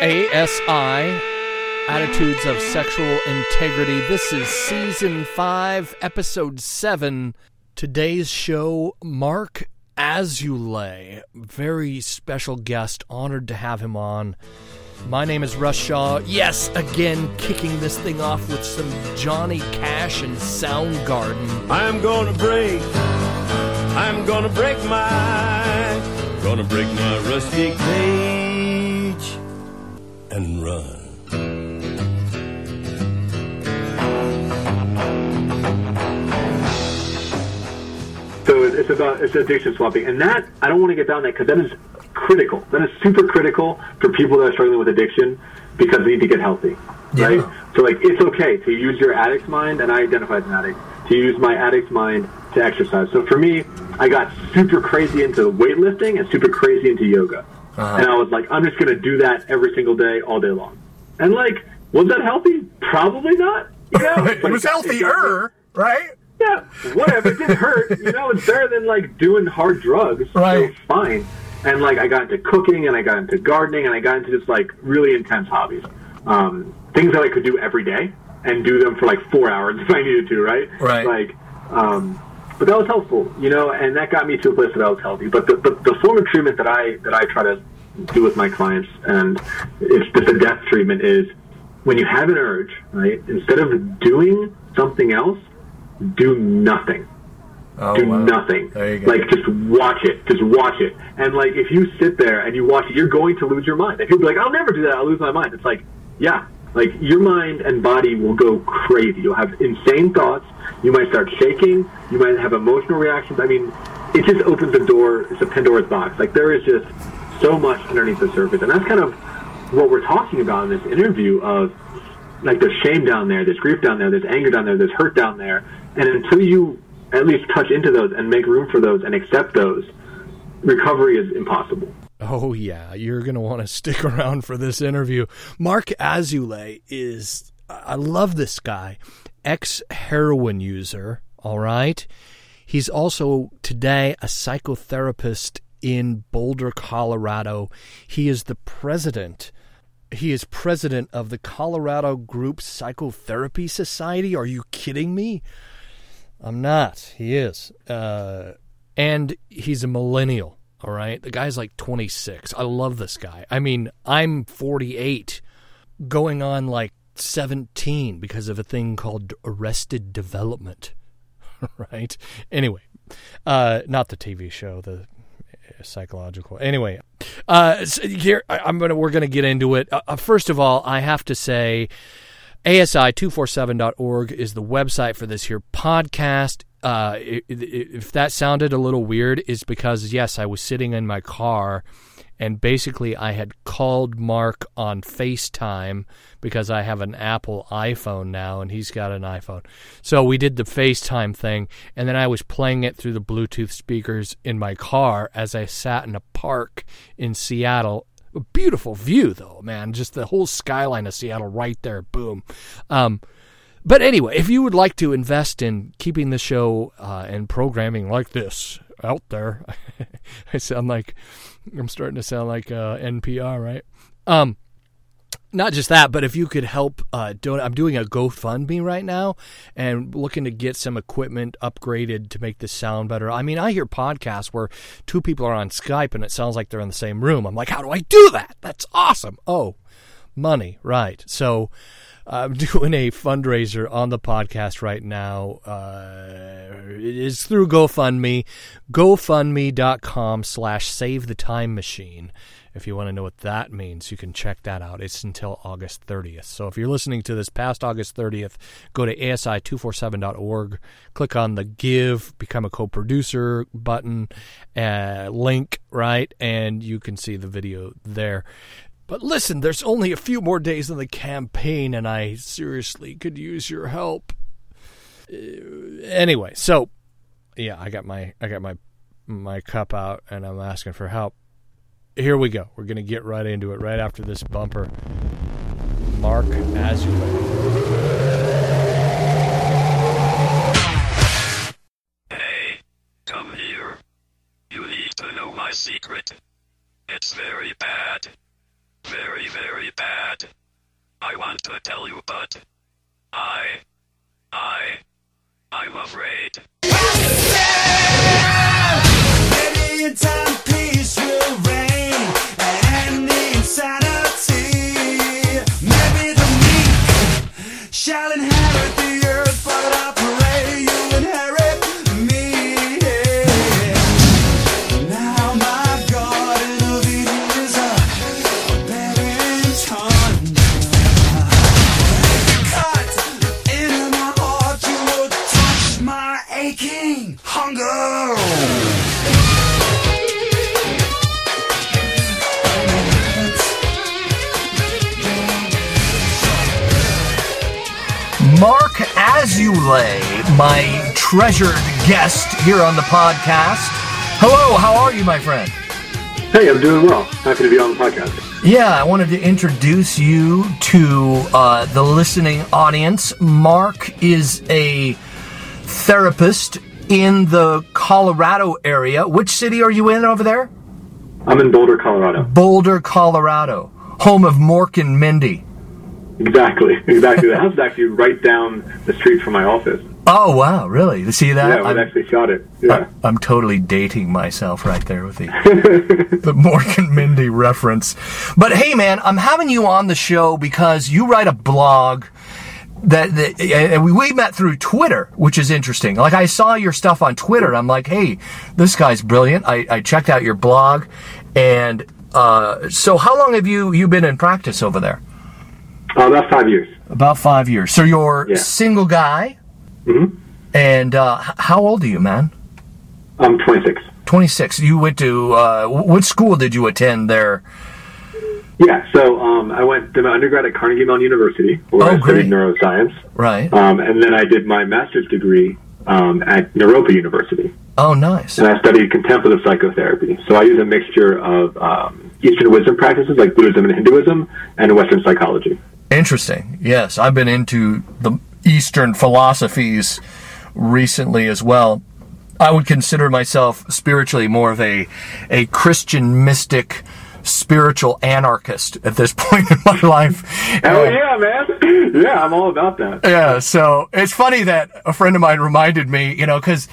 ASI, Attitudes of Sexual Integrity. This is season 5, episode 7. Today's show, Mark Azoulay. Very special guest. Honored to have him on. My name is Russ Shaw. Yes, again, kicking this thing off with some Johnny Cash and Soundgarden. I'm gonna break, I'm gonna break my, gonna break my rusty cage and run. So it's about it's addiction swapping, and that I don't want to get down that because that is critical. That is super critical for people that are struggling with addiction because they need to get healthy, right? So like it's okay to use your addict's mind, and I identify as an addict to use my addict's mind to exercise. So for me, I got super crazy into weightlifting and super crazy into yoga, and I was like, I'm just going to do that every single day, all day long. And like, was that healthy? Probably not. You know? it was Like, it got healthier, right? yeah, whatever. It didn't hurt. You know, it's better than like doing hard drugs. Right. So fine. And like I got into cooking and I got into gardening and I got into just like really intense hobbies. Um, things that I could do every day and do them for like four hours if I needed to, right? Right. Like, um, but that was helpful, you know, and that got me to a place that I was healthy. But the, the, the form of treatment that I that I try to do with my clients, and it's just a death treatment, is when you have an urge, right? Instead of doing something else, do nothing. Oh, Do wow. nothing. There you go. Like just watch it. Just watch it. And like if you sit there and you watch it, you're going to lose your mind. If you'll be like, I'll never do that, I'll lose my mind. It's like, yeah. Like your mind and body will go crazy. You'll have insane thoughts. You might start shaking. You might have emotional reactions. I mean, it just opens the door. It's a Pandora's box. Like there is just so much underneath the surface, and that's kind of what we're talking about in this interview. Of like there's shame down there, there's grief down there, there's anger down there, there's hurt down there, and until you at least touch into those and make room for those and accept those, recovery is impossible. Oh, yeah, you're going to want to stick around for this interview. Mark Azoulay is, I love this guy, ex heroin user, all right? He's also today a psychotherapist in Boulder, Colorado. He is the president. He is president of the Colorado Group Psychotherapy Society. Are you kidding me? I'm not. He is. Uh, and he's a millennial. All right. The guy's like 26. I love this guy. I mean, I'm 48, going on like 17 because of a thing called arrested development. right. Anyway, uh, not the TV show, the psychological. Anyway, uh, so here I'm gonna we're gonna get into it. Uh, uh, first of all, I have to say, ASI247.org is the website for this here podcast. Uh, if that sounded a little weird, is because yes, I was sitting in my car, and basically I had called Mark on FaceTime because I have an Apple iPhone now, and he's got an iPhone. So we did the FaceTime thing, and then I was playing it through the Bluetooth speakers in my car as I sat in a park in Seattle. A beautiful view though man. Just the whole skyline of seattle right there. Boom. Um, but anyway if you would like to invest in keeping the show uh, and programming like this out there i sound like i'm starting to sound like uh, npr right um, not just that, but if you could help, uh, donate. I'm doing a GoFundMe right now and looking to get some equipment upgraded to make this sound better. I mean, I hear podcasts where two people are on Skype and it sounds like they're in the same room. I'm like, how do I do that? That's awesome. Oh, money, right? So I'm doing a fundraiser on the podcast right now. Uh, it is through GoFundMe, GoFundMe.com slash Save the Time Machine. If you want to know what that means, you can check that out. It's until August 30th. So if you're listening to this past August 30th, go to asi247.org, click on the Give, Become a Co-Producer button, uh, link, right? And you can see the video there. But listen, there's only a few more days in the campaign, and I seriously could use your help. Uh, anyway, so yeah, I got my I got my my cup out, and I'm asking for help. Here we go. We're gonna get right into it right after this bumper. Mark Azoulay. Hey, come here. You need to know my secret. It's very bad. Very, very bad. I want to tell you, but I, I, I'm afraid. Peace will reign and insanity. Maybe the meek shall Mark Azoulay, my treasured guest here on the podcast. Hello, how are you, my friend? Hey, I'm doing well. Happy to be on the podcast. Yeah, I wanted to introduce you to uh, the listening audience. Mark is a therapist in the Colorado area. Which city are you in over there? I'm in Boulder, Colorado. Boulder, Colorado, home of Mork and Mindy. Exactly, exactly. the house is actually right down the street from my office. Oh wow, really? You see that? Yeah, I'm- actually shot it. Yeah. I'm totally dating myself right there with the the Mork and Mindy reference. But hey, man, I'm having you on the show because you write a blog that, that and we, we met through Twitter, which is interesting. Like I saw your stuff on Twitter. I'm like, hey, this guy's brilliant. I, I checked out your blog, and uh, so how long have you you been in practice over there? Oh, that's five years. About five years. So you're Yeah. single guy, Mm-hmm. and uh, how old are you, man? I'm 26. 26. You went to, uh, what school did you attend there? Yeah, so um, I went to my undergrad at Carnegie Mellon University, where Oh, I studied great. neuroscience, Right. um, and then I did my master's degree um, at Naropa University, Oh, nice. and I studied contemplative psychotherapy. So I use a mixture of um, Eastern wisdom practices like Buddhism and Hinduism, and Western psychology. Interesting. Yes, I've been into the Eastern philosophies recently as well. I would consider myself spiritually more of a, a Christian mystic, spiritual anarchist at this point in my life. Oh Uh, yeah, man! Yeah, I'm all about that. Yeah, so it's funny that a friend of mine reminded me, you know, because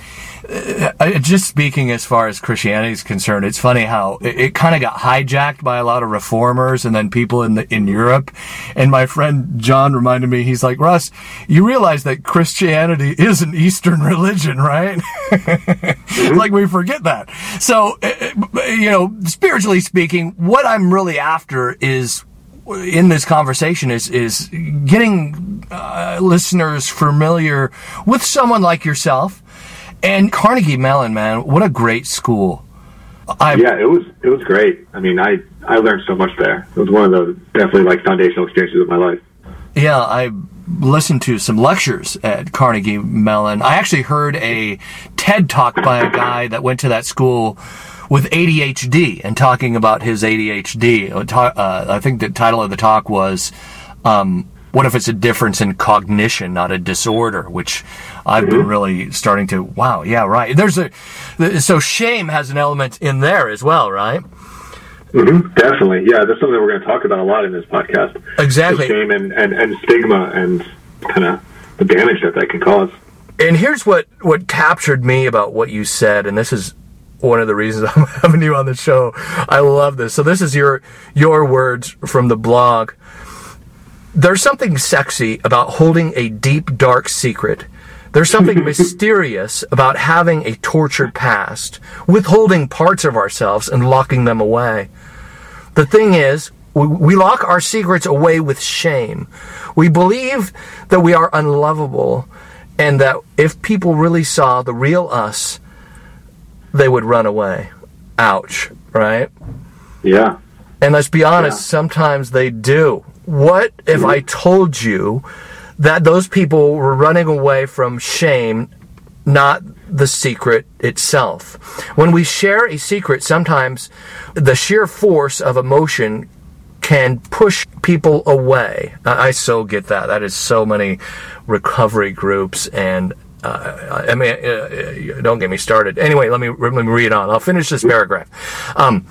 uh, just speaking as far as Christianity is concerned, it's funny how it, it kind of got hijacked by a lot of reformers and then people in the, in Europe. And my friend John reminded me, he's like, Russ, you realize that Christianity is an Eastern religion, right? like we forget that. So, uh, uh, you know, spiritually speaking, what I'm really after is in this conversation is is getting uh, listeners familiar with someone like yourself and Carnegie Mellon. Man, what a great school! I Yeah, it was it was great. I mean, I I learned so much there. It was one of the definitely like foundational experiences of my life. yeah I listened to some lectures at Carnegie Mellon. I actually heard a TED talk by a guy that went to that school with ADHD and talking about his ADHD. Uh, I think the title of the talk was. Um, what if it's a difference in cognition, not a disorder? Which I've been really starting to. Wow, yeah, right. There's a so shame has an element in there as well, right? hmm Definitely, yeah. That's something that we're going to talk about a lot in this podcast. Exactly. Shame and, and, and stigma and kind of the damage that that can cause. And here's what what captured me about what you said, and this is one of the reasons I'm having you on the show. I love this. So this is your your words from the blog. There's something sexy about holding a deep dark secret. There's something mysterious about having a tortured past, withholding parts of ourselves and locking them away. The thing is, we, lock our secrets away with shame. We believe that we are unlovable and that if people really saw the real us, they would run away. Ouch, right? Yeah. And let's be honest, Yeah. sometimes they do. What if I told you that those people were running away from shame, not the secret itself? When we share a secret, sometimes the sheer force of emotion can push people away. I so get that. That is so many recovery groups and. Uh, I mean, uh, uh, don't get me started. Anyway, let me let me read on. I'll finish this paragraph. Um,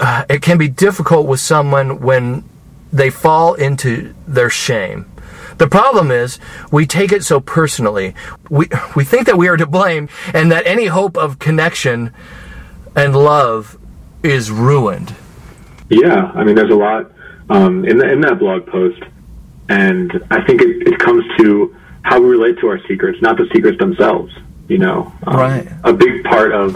uh, it can be difficult with someone when they fall into their shame. The problem is we take it so personally. We we think that we are to blame and that any hope of connection and love is ruined. Yeah, I mean, there's a lot um, in, the, in that blog post, and I think it, it comes to how we relate to our secrets, not the secrets themselves. You know, um, Right. A big part of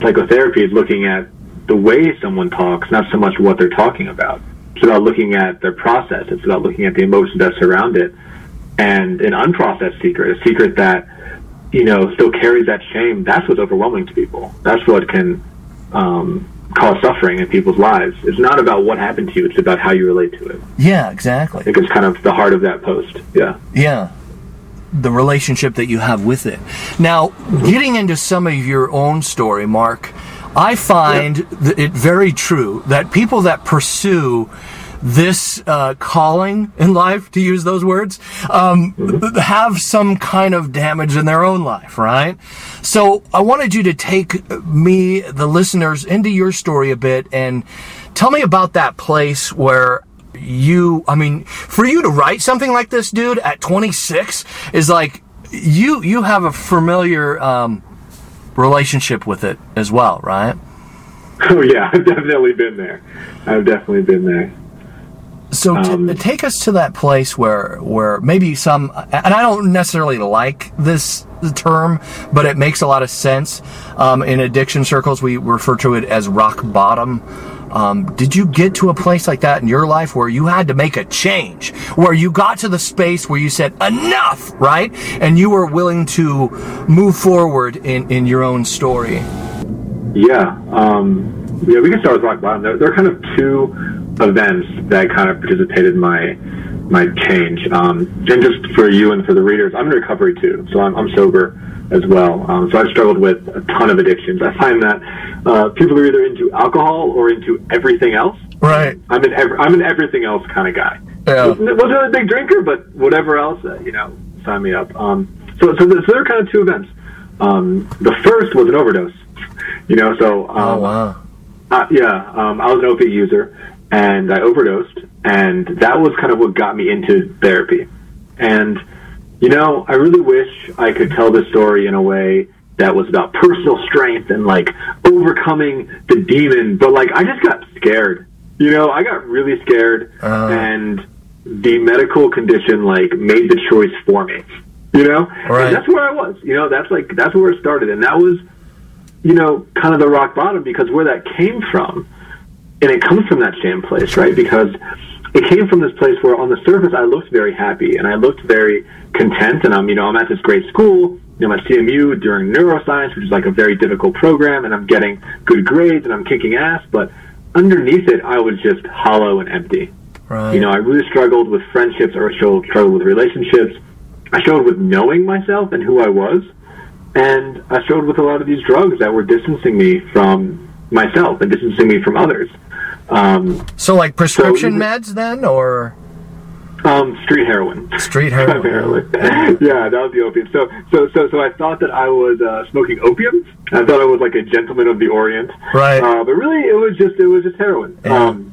psychotherapy is looking at the way someone talks, not so much what they're talking about. It's about looking at their process. It's about looking at the emotions that surround it, and an unprocessed secret, a secret that you know still carries that shame. That's what's overwhelming to people. That's what can um, cause suffering in people's lives. It's not about what happened to you. It's about how you relate to it. Yeah, exactly. I think it's kind of the heart of that post. Yeah. Yeah. The relationship that you have with it. Now, getting into some of your own story, Mark, I find th- it very true that people that pursue this uh, calling in life, to use those words, um, th- have some kind of damage in their own life, right? So I wanted you to take me, the listeners, into your story a bit and tell me about that place where you i mean for you to write something like this dude at 26 is like you you have a familiar um relationship with it as well right Oh yeah, I've definitely been there. I've definitely been there. so t- Um, take us to that place where where maybe some and i don't necessarily like this term but it makes a lot of sense um, in addiction circles we refer to it as rock bottom um, did you get to a place like that in your life where you had to make a change where you got to the space where you said enough right and you were willing to move forward in, in your own story Yeah, um, yeah, we can start with rock bottom. There, there are kind of two events that kind of participated my my change. Um, and just for you and for the readers, I'm in recovery too, so I'm, I'm sober as well. Um, so I've struggled with a ton of addictions. I find that uh, people are either into alcohol or into everything else. right I'm an ev- I'm an everything else kind of guy. Yeah. Wasn't, wasn't a big drinker, but whatever else, uh, you know, sign me up. Um, so so, so there are kind of two events. Um, the first was an overdose. You know, so um, oh wow uh, yeah, um, I was an opiate user, and I overdosed, and that was kind of what got me into therapy. And you know, I really wish I could tell this story in a way that was about personal strength and like overcoming the demon, but like I just got scared. You know, I got really scared, Uh. and the medical condition like made the choice for me. You know, Right. and that's where I was. You know, that's like that's where it started, and that was you know, kind of the rock bottom because where that came from, and it comes from that same place, right? Because it came from this place where on the surface I looked very happy and I looked very content and I'm, you know, I'm at this great school, you know, I'm at CMU during neuroscience, which is like a very difficult program and I'm getting good grades and I'm kicking ass, but underneath it I was just hollow and empty. right You know, I really struggled with friendships or struggled struggled with relationships. I struggled with knowing myself and who I was. And I struggled with a lot of these drugs that were distancing me from myself and distancing me from others. Um, so like prescription So- meds then or um, street heroin. street heroin Primarily. yeah, that was the opium. So, so, so, so I thought that I was uh, smoking opium. I thought I was like a gentleman of the Orient. Right. Uh, but really, it was just it was just heroin. Yeah. Um,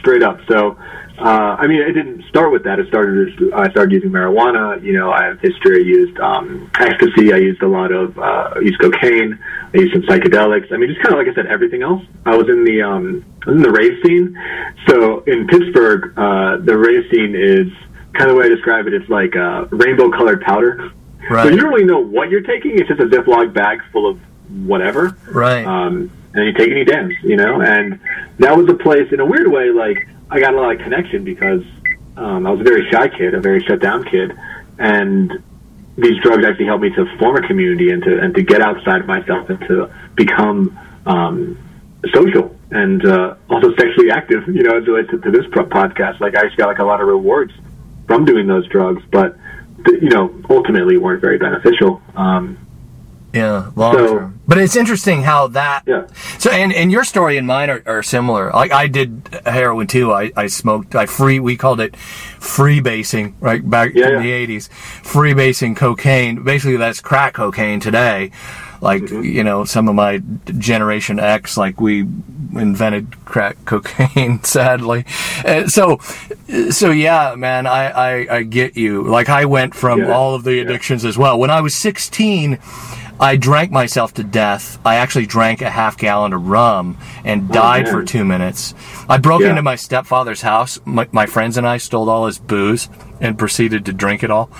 straight up. So, uh, I mean, it didn't start with that. It started. I started using marijuana. You know, I have history. I used um, ecstasy. I used a lot of. Uh, I used cocaine. I used some psychedelics. I mean, just kind of like I said, everything else. I was in the um, I was in the rave scene. So in Pittsburgh, uh, the rave scene is kind of the way I describe it. It's like uh, rainbow colored powder. Right. So you don't really know what you're taking. It's just a Ziploc bag full of whatever right um, and you take it and you dance, you know. And that was a place, in a weird way, like I got a lot of connection because um, I was a very shy kid, a very shut down kid, and these drugs actually helped me to form a community and to and to get outside of myself and to become um, social and uh, also sexually active. You know, as it relates to, to this podcast, like I just got like a lot of rewards from doing those drugs, but you know, ultimately weren't very beneficial. Um, Yeah, long So- term. But it's interesting how that. Yeah. So, and, and your story and mine are, are similar. Like I did heroin too. I, I smoked. I free. We called it free basing, right back Yeah, in yeah. the eighties. Free basing cocaine. Basically, that's crack cocaine today. like Mm-hmm. you know some of my Generation X, like we invented crack cocaine, sadly. Uh, so, so yeah, man, I, I I get you. Like I went from all of the addictions as well. When I was 16. I drank myself to death. I actually drank a half gallon of rum and oh, died Oh, for two minutes. I broke Yeah. into my stepfather's house. My, my friends and I stole all his booze and proceeded to drink it all.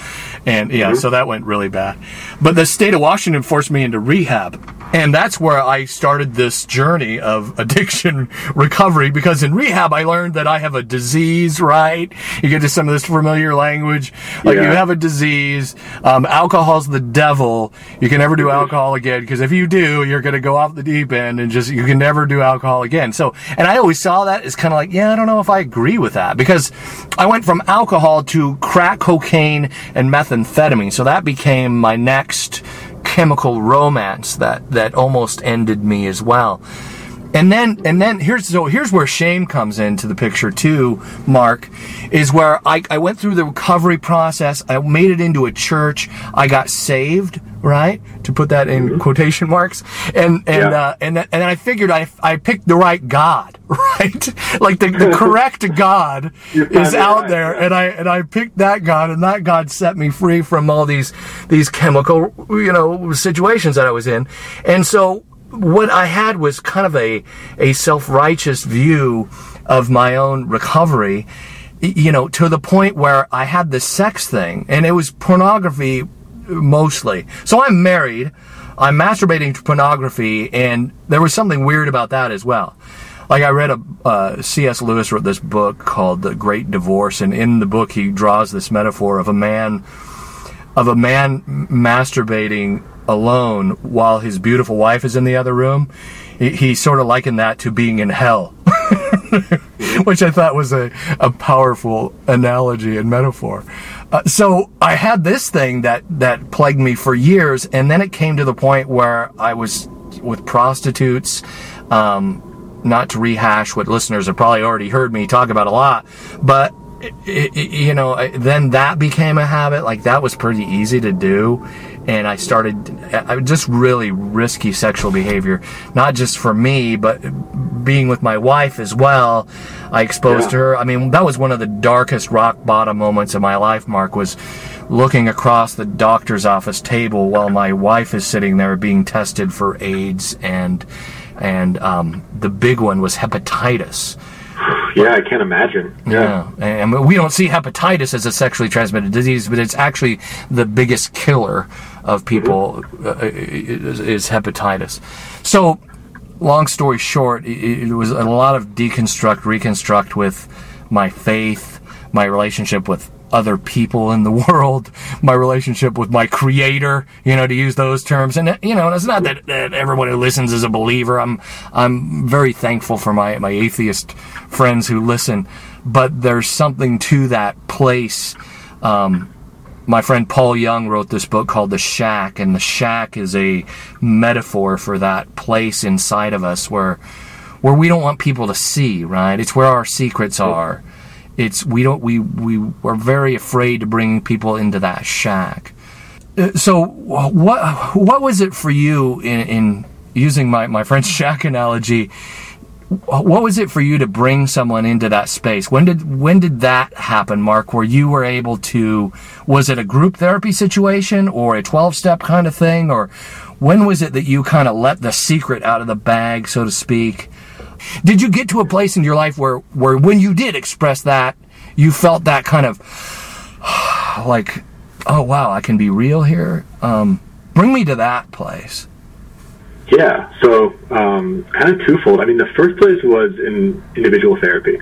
And yeah, Mm-hmm. so that went really bad. But the state of Washington forced me into rehab. And that's where I started this journey of addiction recovery because in rehab I learned that I have a disease, right? You get to some of this familiar language. Like you have a disease. Um, alcohol's the devil. You can never do alcohol again because if you do, you're going to go off the deep end and just, you can never do alcohol again. So, and I always saw that as kind of like, yeah, I don't know if I agree with that because I went from alcohol to crack cocaine and methamphetamine. So that became my next chemical romance that, that almost ended me as well. And then, and then here's so here's where shame comes into the picture too. Mark is where I, I went through the recovery process. I made it into a church. I got saved, right? To put that in quotation marks. And and Yeah. uh, and then, and then I figured I I picked the right God, right? like the, the correct God is out right, there, and I and I picked that God, and that God set me free from all these these chemical you know situations that I was in, and so what I had was kind of a a self righteous view of my own recovery, you know, to the point where I had this sex thing, and it was pornography mostly. So I'm married. I'm masturbating to pornography, and there was something weird about that as well. Like I read a uh, C.S. Lewis wrote this book called The Great Divorce, and in the book he draws this metaphor of a man of a man masturbating alone while his beautiful wife is in the other room. He, he sort of likened that to being in hell, which I thought was a, a powerful analogy and metaphor. Uh, so I had this thing that, that plagued me for years, and then it came to the point where I was with prostitutes. Um, not to rehash what listeners have probably already heard me talk about a lot, but it, it, you know, then that became a habit. Like that was pretty easy to do, and I started I, just really risky sexual behavior, not just for me, but being with my wife as well. I exposed Yeah. her. I mean, that was one of the darkest rock bottom moments of my life. Mark was looking across the doctor's office table while my wife is sitting there being tested for AIDS and and um, the big one was hepatitis. Yeah, I can't imagine. Yeah. Yeah, and we don't see hepatitis as a sexually transmitted disease, but it's actually the biggest killer of people uh, is, is hepatitis. So, long story short, it, it was a lot of deconstruct, reconstruct with my faith, my relationship with other people in the world, my relationship with my creator, you know, to use those terms. And, you know, it's not that, that everyone who listens is a believer. I'm, I'm very thankful for my, my atheist friends who listen, but there's something to that place. Um, my friend Paul Young wrote this book called The Shack, and the shack is a metaphor for that place inside of us where, where we don't want people to see, right? It's where our secrets are. It's we don't we we are very afraid to bring people into that shack. Uh, So what what was it for you in, in using my my friend's shack analogy? What was it for you to bring someone into that space? When did when did that happen, Mark? Where you were able to? Was it a group therapy situation or a twelve step kind of thing, or when was it that you kind of let the secret out of the bag, so to speak? Did you get to a place in your life where, where when you did express that, you felt that kind of like, oh wow, I can be real here? Um, bring me to that place. Yeah, so um, kind of twofold. I mean, the first place was in individual therapy.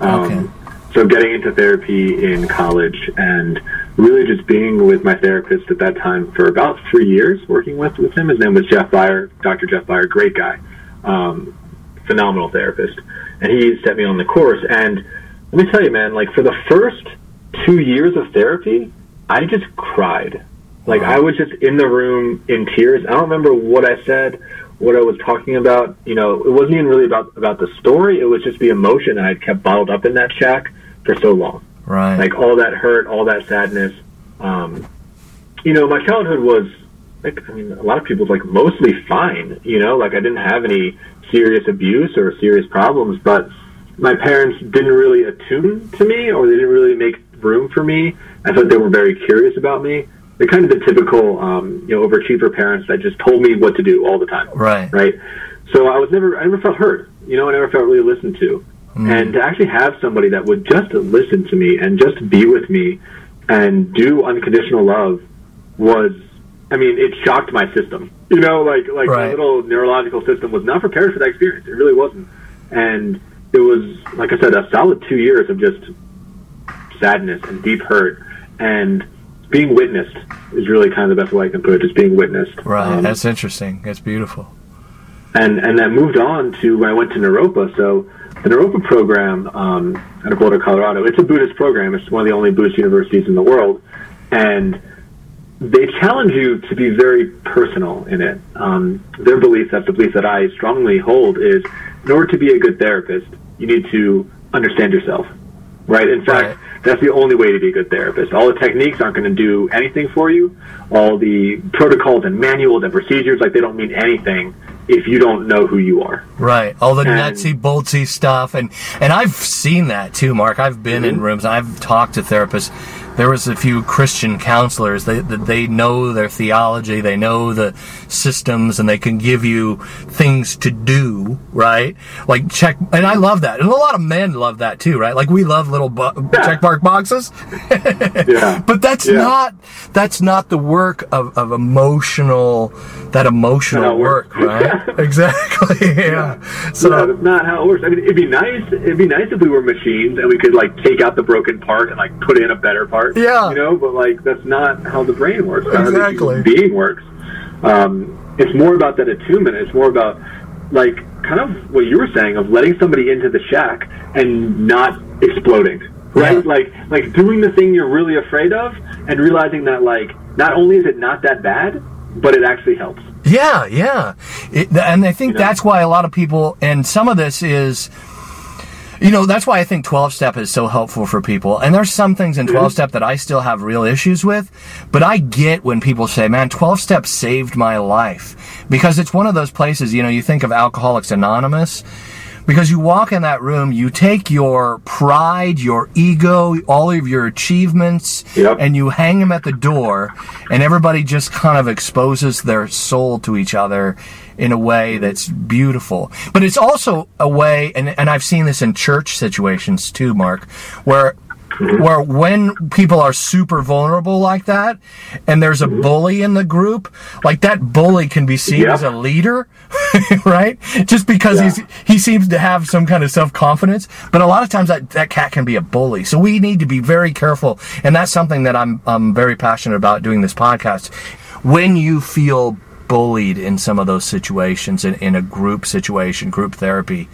Um, Okay. So getting into therapy in college and really just being with my therapist at that time for about three years, working with, with him. His name was Jeff Byer, Dr. Jeff Byer, great guy, um, phenomenal therapist. And he set me on the course. And let me tell you, man, like for the first two years of therapy, I just cried. Like I was just in the room in tears. I don't remember what I said, what I was talking about. You know, it wasn't even really about about the story. It was just the emotion I had kept bottled up in that shack for so long. Right. Like all that hurt, all that sadness. Um, you know, my childhood was like I mean, a lot of people's like mostly fine. You know, like I didn't have any serious abuse or serious problems, but my parents didn't really attune to me, or they didn't really make room for me. I thought they were very curious about me. They're kind of the typical, um, you know, overachiever parents that just told me what to do all the time. Right. Right. So I was never, I never felt heard. You know, I never felt really listened to. And to actually have somebody that would just listen to me and just be with me and do unconditional love was, I mean, it shocked my system. You know, like like my little neurological system was not prepared for that experience. It really wasn't. And it was, like I said, a solid two years of just sadness and deep hurt and being witnessed is really kind of the best way I can put it. Just being witnessed. Right. Um, That's interesting. That's beautiful. and and that moved on to when I went to Naropa. So the Naropa program um, out of Boulder, Colorado, it's a Buddhist program. It's one of the only Buddhist universities in the world, and they challenge you to be very personal in it. Um, their belief, that's the belief that I strongly hold, is in order to be a good therapist, you need to understand yourself. Right. In fact, Right. That's the only way to be a good therapist. All the techniques aren't going to do anything for you. All the protocols and manuals and procedures, like they don't mean anything if you don't know who you are. Right. All the And- nutsy boltsy stuff and and I've seen that too, Mark. I've been in Mhm. rooms. I've talked to therapists. There was a few Christian counselors. that they they know their theology. They know the systems, and they can give you things to do. Right. Like check. And I love that. And a lot of men love that too. Right. Like we love little bu- check mark boxes. Yeah. But that's Yeah. not that's not the work of, of emotional that emotional work, right? exactly. Yeah. So no, that's not how it works. I mean, it'd be nice. It'd be nice if we were machines and we could like take out the broken part and like put in a better part. Yeah. you know. But like that's not how the brain works. Exactly. How the human being works. Um, it's more about that attunement. It's more about like kind of what you were saying of letting somebody into the shack and not exploding. Right, Yeah. like like doing the thing you're really afraid of, and realizing that like not only is it not that bad, but it actually helps. Yeah, yeah. It, and I think You know? that's why a lot of people, and some of this is, you know, that's why I think 12 step is so helpful for people. And there's some things in mm-hmm. 12 step that I still have real issues with, but I get when people say, man, 12 step saved my life. Because it's one of those places, you know, you think of Alcoholics Anonymous, because you walk in that room, you take your pride, your ego, all of your achievements, Yep. and you hang them at the door, and everybody just kind of exposes their soul to each other in a way that's beautiful. But it's also a way, and, and I've seen this in church situations too, Mark, where where when people are super vulnerable like that and there's a bully in the group like that bully can be seen Yep. as a leader right just because Yeah. he's he seems to have some kind of self-confidence but a lot of times that, that cat can be a bully so we need to be very careful and that's something that i'm i'm very passionate about doing this podcast when you feel bullied in some of those situations in, in a group situation group therapy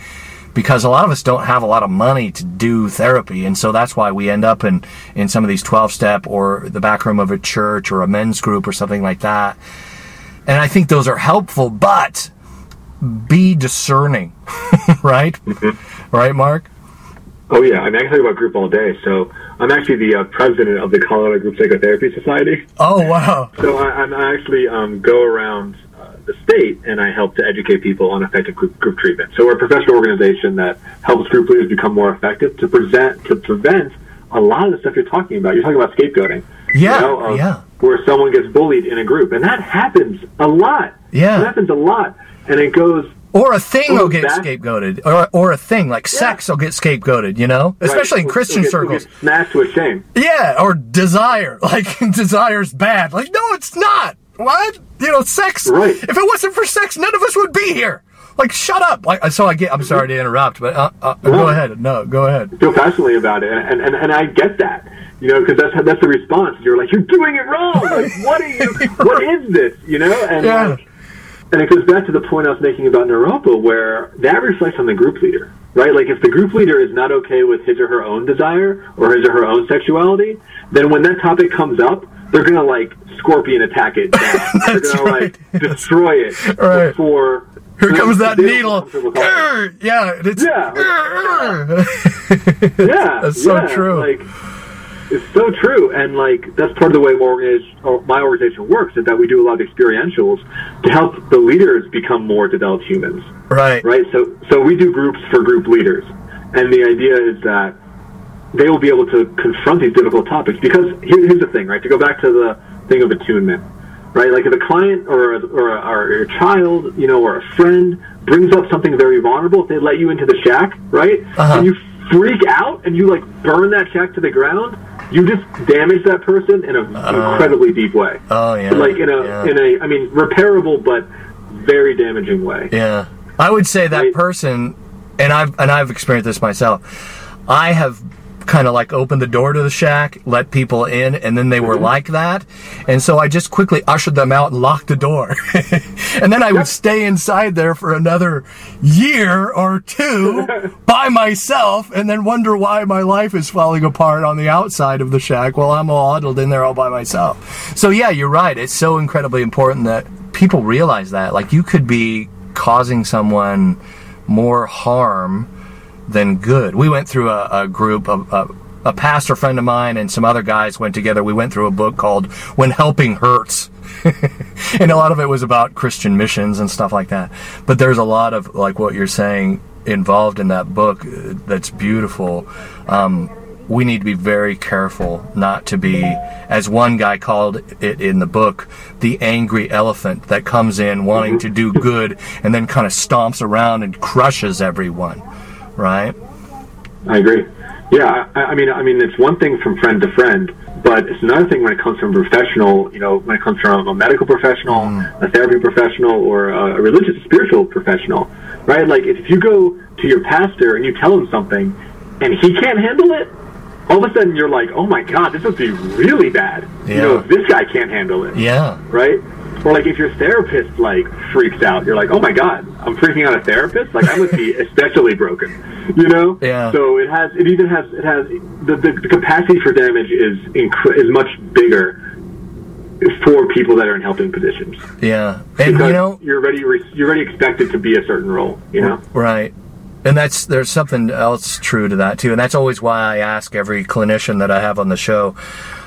because a lot of us don't have a lot of money to do therapy. And so that's why we end up in in some of these 12 step or the back room of a church or a men's group or something like that. And i think those are helpful but be discerning right? Mm-hmm. Right mark Oh yeah, I mean I can talk about group all day. So I'm actually the uh, president of the Colorado Group Psychotherapy Society. oh wow So I, I'm actually um, go around uh, the state and I help to educate people on effective group, group treatment. So we're a professional organization that helps group leaders become more effective to present to prevent a lot of the stuff you're talking about. You're talking about scapegoating. Yeah, you know, of yeah. Where someone gets bullied in a group, and that happens a lot. Yeah. it happens a lot, and it goes or a thing will get that- scapegoated or, or a thing like sex will get scapegoated you know especially in christian get- it'll circles get smashed a shame. Yeah, or desire. Like desire's bad. Like no, it's not. What? You know, sex. Right. If it wasn't for sex, none of us would be here. Like shut up. Like so, I get. I'm sorry to interrupt, but uh, uh, go ahead. No, go ahead. feel passionately about it, and and, and I get that, you know, because that's that's the response. You're like, you're doing it wrong. Like, what are you? What is this? You know, and Yeah. like, and it goes back to the point I was making about Naropa, where that reflects on the group leader, right? Like, if the group leader is not okay with his or her own desire or his or her own sexuality, then when that topic comes up, they're gonna like scorpion attack it. they're gonna right. like destroy it Right. before. Here comes that they don't feel needle. comfortable talking. Grr, yeah, it's Yeah. grr. Yeah, That's so yeah, true. Like, It's so true, and like that's part of the way my organization, or my organization works is that we do a lot of experientials to help the leaders become more developed humans. Right. Right. So so we do groups for group leaders, and the idea is that they will be able to confront these difficult topics. Because here, here's the thing, right? To go back to the thing of attunement, right? Like if a client or a, or, a, or a child, you know, or a friend brings up something very vulnerable, if they let you into the shack, right? Uh-huh. And you freak out and you like burn that shack to the ground, you just damage that person in an uh, incredibly deep way. Oh, yeah. Like in a Yeah. in a I mean repairable but very damaging way. Yeah, I would say that Right. person, and I've and I've experienced this myself. I have kind of like opened the door to the shack, let people in, and then they were Mm-hmm. like that, and so I just quickly ushered them out and locked the door, and then I would stay inside there for another year or two by myself, and then wonder why my life is falling apart on the outside of the shack while I'm all huddled in there all by myself. So yeah, you're right. It's so incredibly important that people realize that. Like you could be causing someone more harm than good. We went through a, a group of a, a pastor friend of mine and some other guys went together. We went through a book called When Helping Hurts. and a lot of it was about Christian missions and stuff like that. But there's a lot of like what you're saying involved in that book uh, that's beautiful. Um, we need to be very careful not to be, as one guy called it in the book, the angry elephant that comes in wanting to do good and then kind of stomps around and crushes everyone, right? I agree. Yeah, I, I mean, I mean, it's one thing from friend to friend, but it's another thing when it comes from a professional. You know, when it comes from a medical professional, mm. a therapy professional, or a, a religious, spiritual professional, right? Like, if you go to your pastor and you tell him something, and he can't handle it, all of a sudden you're like, oh my god, this must be really bad. Yeah. You know, if this guy can't handle it, Yeah. right? Or like if your therapist like freaks out, you're like, oh my god, I'm freaking out a therapist. Like I must be especially broken, you know? Yeah. So it has, it even has, it has the the, the capacity for damage is incre- is much bigger for people that are in helping positions. Yeah. And Because you know, you're already re- you're already expected to be a certain role. You know. Right. And that's there's something else true to that too, and that's always why I ask every clinician that I have on the show.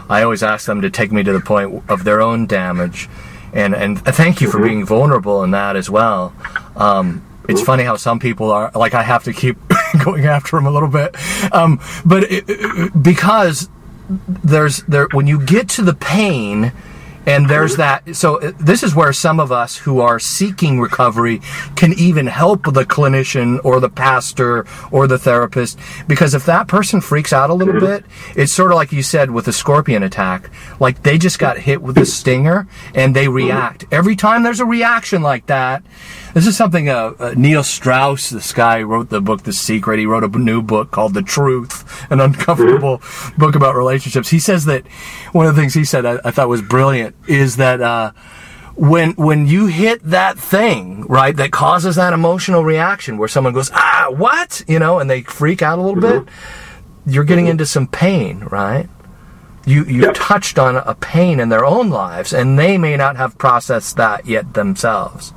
I always ask them to take me to the point of their own damage, and and thank you for being vulnerable in that as well. Um, it's funny how some people are like I have to keep going after them a little bit, um, but it, it- because there's there when you get to the pain and there's that so uh, this is where some of us who are seeking recovery can even help the clinician or the pastor or the therapist because if that person freaks out a little bit it's sort of like you said with a scorpion attack like they just got hit with a stinger and they react. Every time there's a reaction like that this is something uh, uh, Neil Strauss, this guy wrote the book The Secret. He wrote a new book called The Truth, an uncomfortable book about relationships. He says that one of the things he said I, I thought was brilliant is that uh, when when you hit that thing right that causes that emotional reaction where someone goes ah what you know and they freak out a little bit, you're getting into some pain, right? You you Yep. touched on a pain in their own lives, and they may not have processed that yet themselves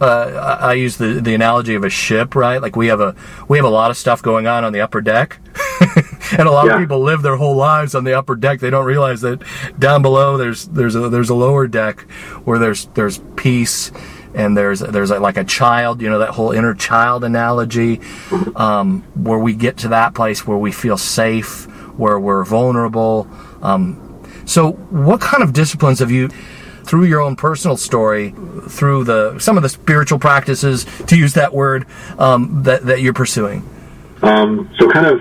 uh, I use the the analogy of a ship, right? Like we have a we have a lot of stuff going on on the upper deck, and a lot Yeah. of people live their whole lives on the upper deck. They don't realize that down below there's there's a there's a lower deck where there's there's peace and there's there's like a child, you know, that whole inner child analogy, um, where we get to that place where we feel safe, where we're vulnerable. Um, so, what kind of disciplines have you? Through your own personal story, through the some of the spiritual practices, to use that word, um, that that you're pursuing. Um, so kind of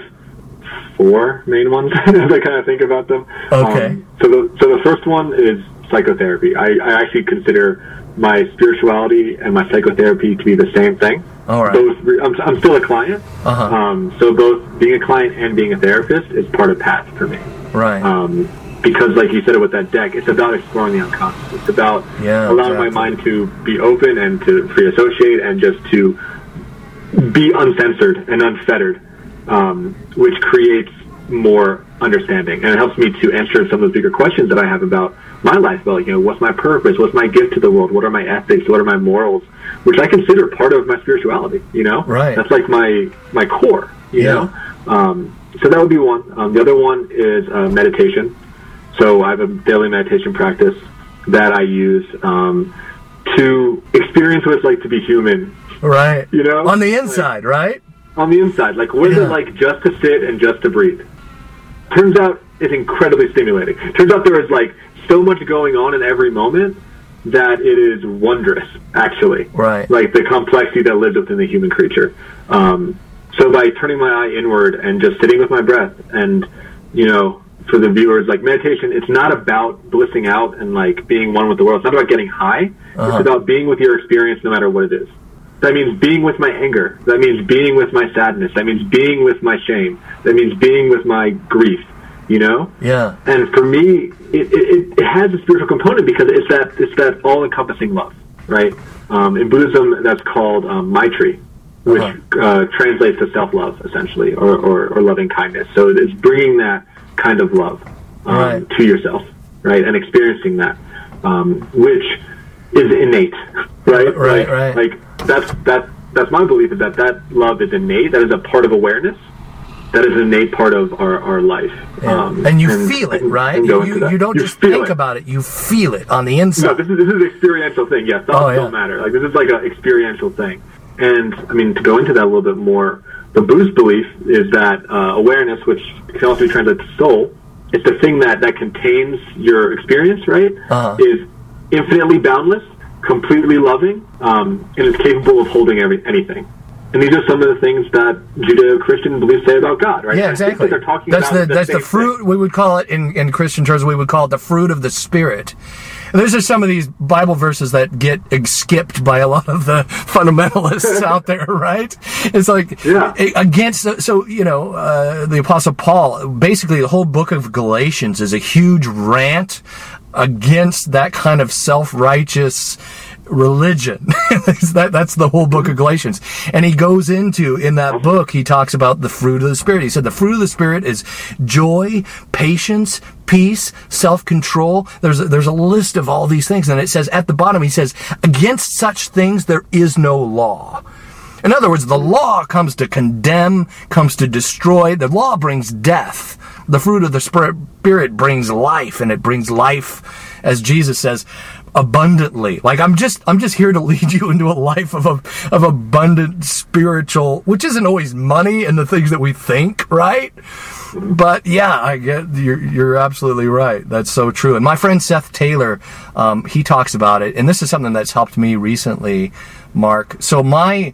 four main ones as I kind of think about them. Okay. Um, so the so the first one is psychotherapy. I, I actually consider my spirituality and my psychotherapy to be the same thing. All right. Both, I'm, I'm still a client. Uh-huh. Um, so both being a client and being a therapist is part of path for me. Right. Um, because, like you said, with that deck, it's about exploring the unconscious. It's about Yeah, allowing exactly. my mind to be open and to free associate and just to be uncensored and unfettered, um, which creates more understanding and it helps me to answer some of the bigger questions that I have about my life. About you know, what's my purpose? What's my gift to the world? What are my ethics? What are my morals? Which I consider part of my spirituality. You know, Right. That's like my my core. You Yeah. know. Um, so that would be one. Um, the other one is uh, meditation. So I have a daily meditation practice that I use um, to experience what it's like to be human Right. You know? On the inside, right? on the inside. Like, what is Yeah. it like just to sit and just to breathe? Turns out it's incredibly stimulating. Turns out there is like so much going on in every moment that it is wondrous, actually. Right. Like the complexity that lives within the human creature. Um, so by turning my eye inward and just sitting with my breath, and you know, for the viewers, like meditation, it's not about blissing out and like being one with the world. It's not about getting high. Uh-huh. It's about being with your experience, no matter what it is. That means being with my anger. That means being with my sadness. That means being with my shame. That means being with my grief. You know. Yeah. And for me, it, it, it has a spiritual component because it's that it's that all encompassing love, right? Um, in Buddhism, that's called um, Maitri, which Uh-huh. uh, translates to self love, essentially, or, or, or loving kindness. So it's bringing that kind of love um, Right. to yourself, right, and experiencing that, um, which is innate, right? Right, like, right. Like that's that that's my belief is that that love is innate. That is a part of awareness. That is an innate part of our, our life. Um, and you feel it, right? and go You, you don't You just think it. about it, you feel it on the inside. No, this is this is an experiential thing. Yes, thoughts Oh, yeah. don't matter. Like this is like an experiential thing. And I mean, to go into that a little bit more, the Buddhist belief is that uh, awareness, which can also be translated to soul, it's the thing that that contains your experience. Right? Uh-huh. Is infinitely boundless, completely loving, um, and is capable of holding every, anything. And these are some of the things that Judeo-Christian beliefs say about God, right? Yeah, exactly. that They're talking that's about the that's the fruit. thing. We would call it in, in Christian terms. We would call it the fruit of the spirit. Those are some of these Bible verses that get skipped by a lot of the fundamentalists out there, right? It's like Yeah. against. So you know, uh, the Apostle Paul. Basically, the whole book of Galatians is a huge rant against that kind of self-righteous religion. that, that's the whole book of Galatians. And he goes into, in that book, he talks about the fruit of the Spirit. He said the fruit of the Spirit is joy, patience, peace, self-control. There's a, there's a list of all these things. And it says at the bottom, he says, against such things there is no law. In other words, the law comes to condemn, comes to destroy. The law brings death. The fruit of the Spirit brings life, and it brings life, as Jesus says, abundantly. Like I'm just, I'm just here to lead you into a life of a, of abundant spiritual, which isn't always money and the things that we think, right? But yeah, I get you're you're absolutely right. That's so true. And my friend Seth Taylor, um, he talks about it, and this is something that's helped me recently, Mark. So my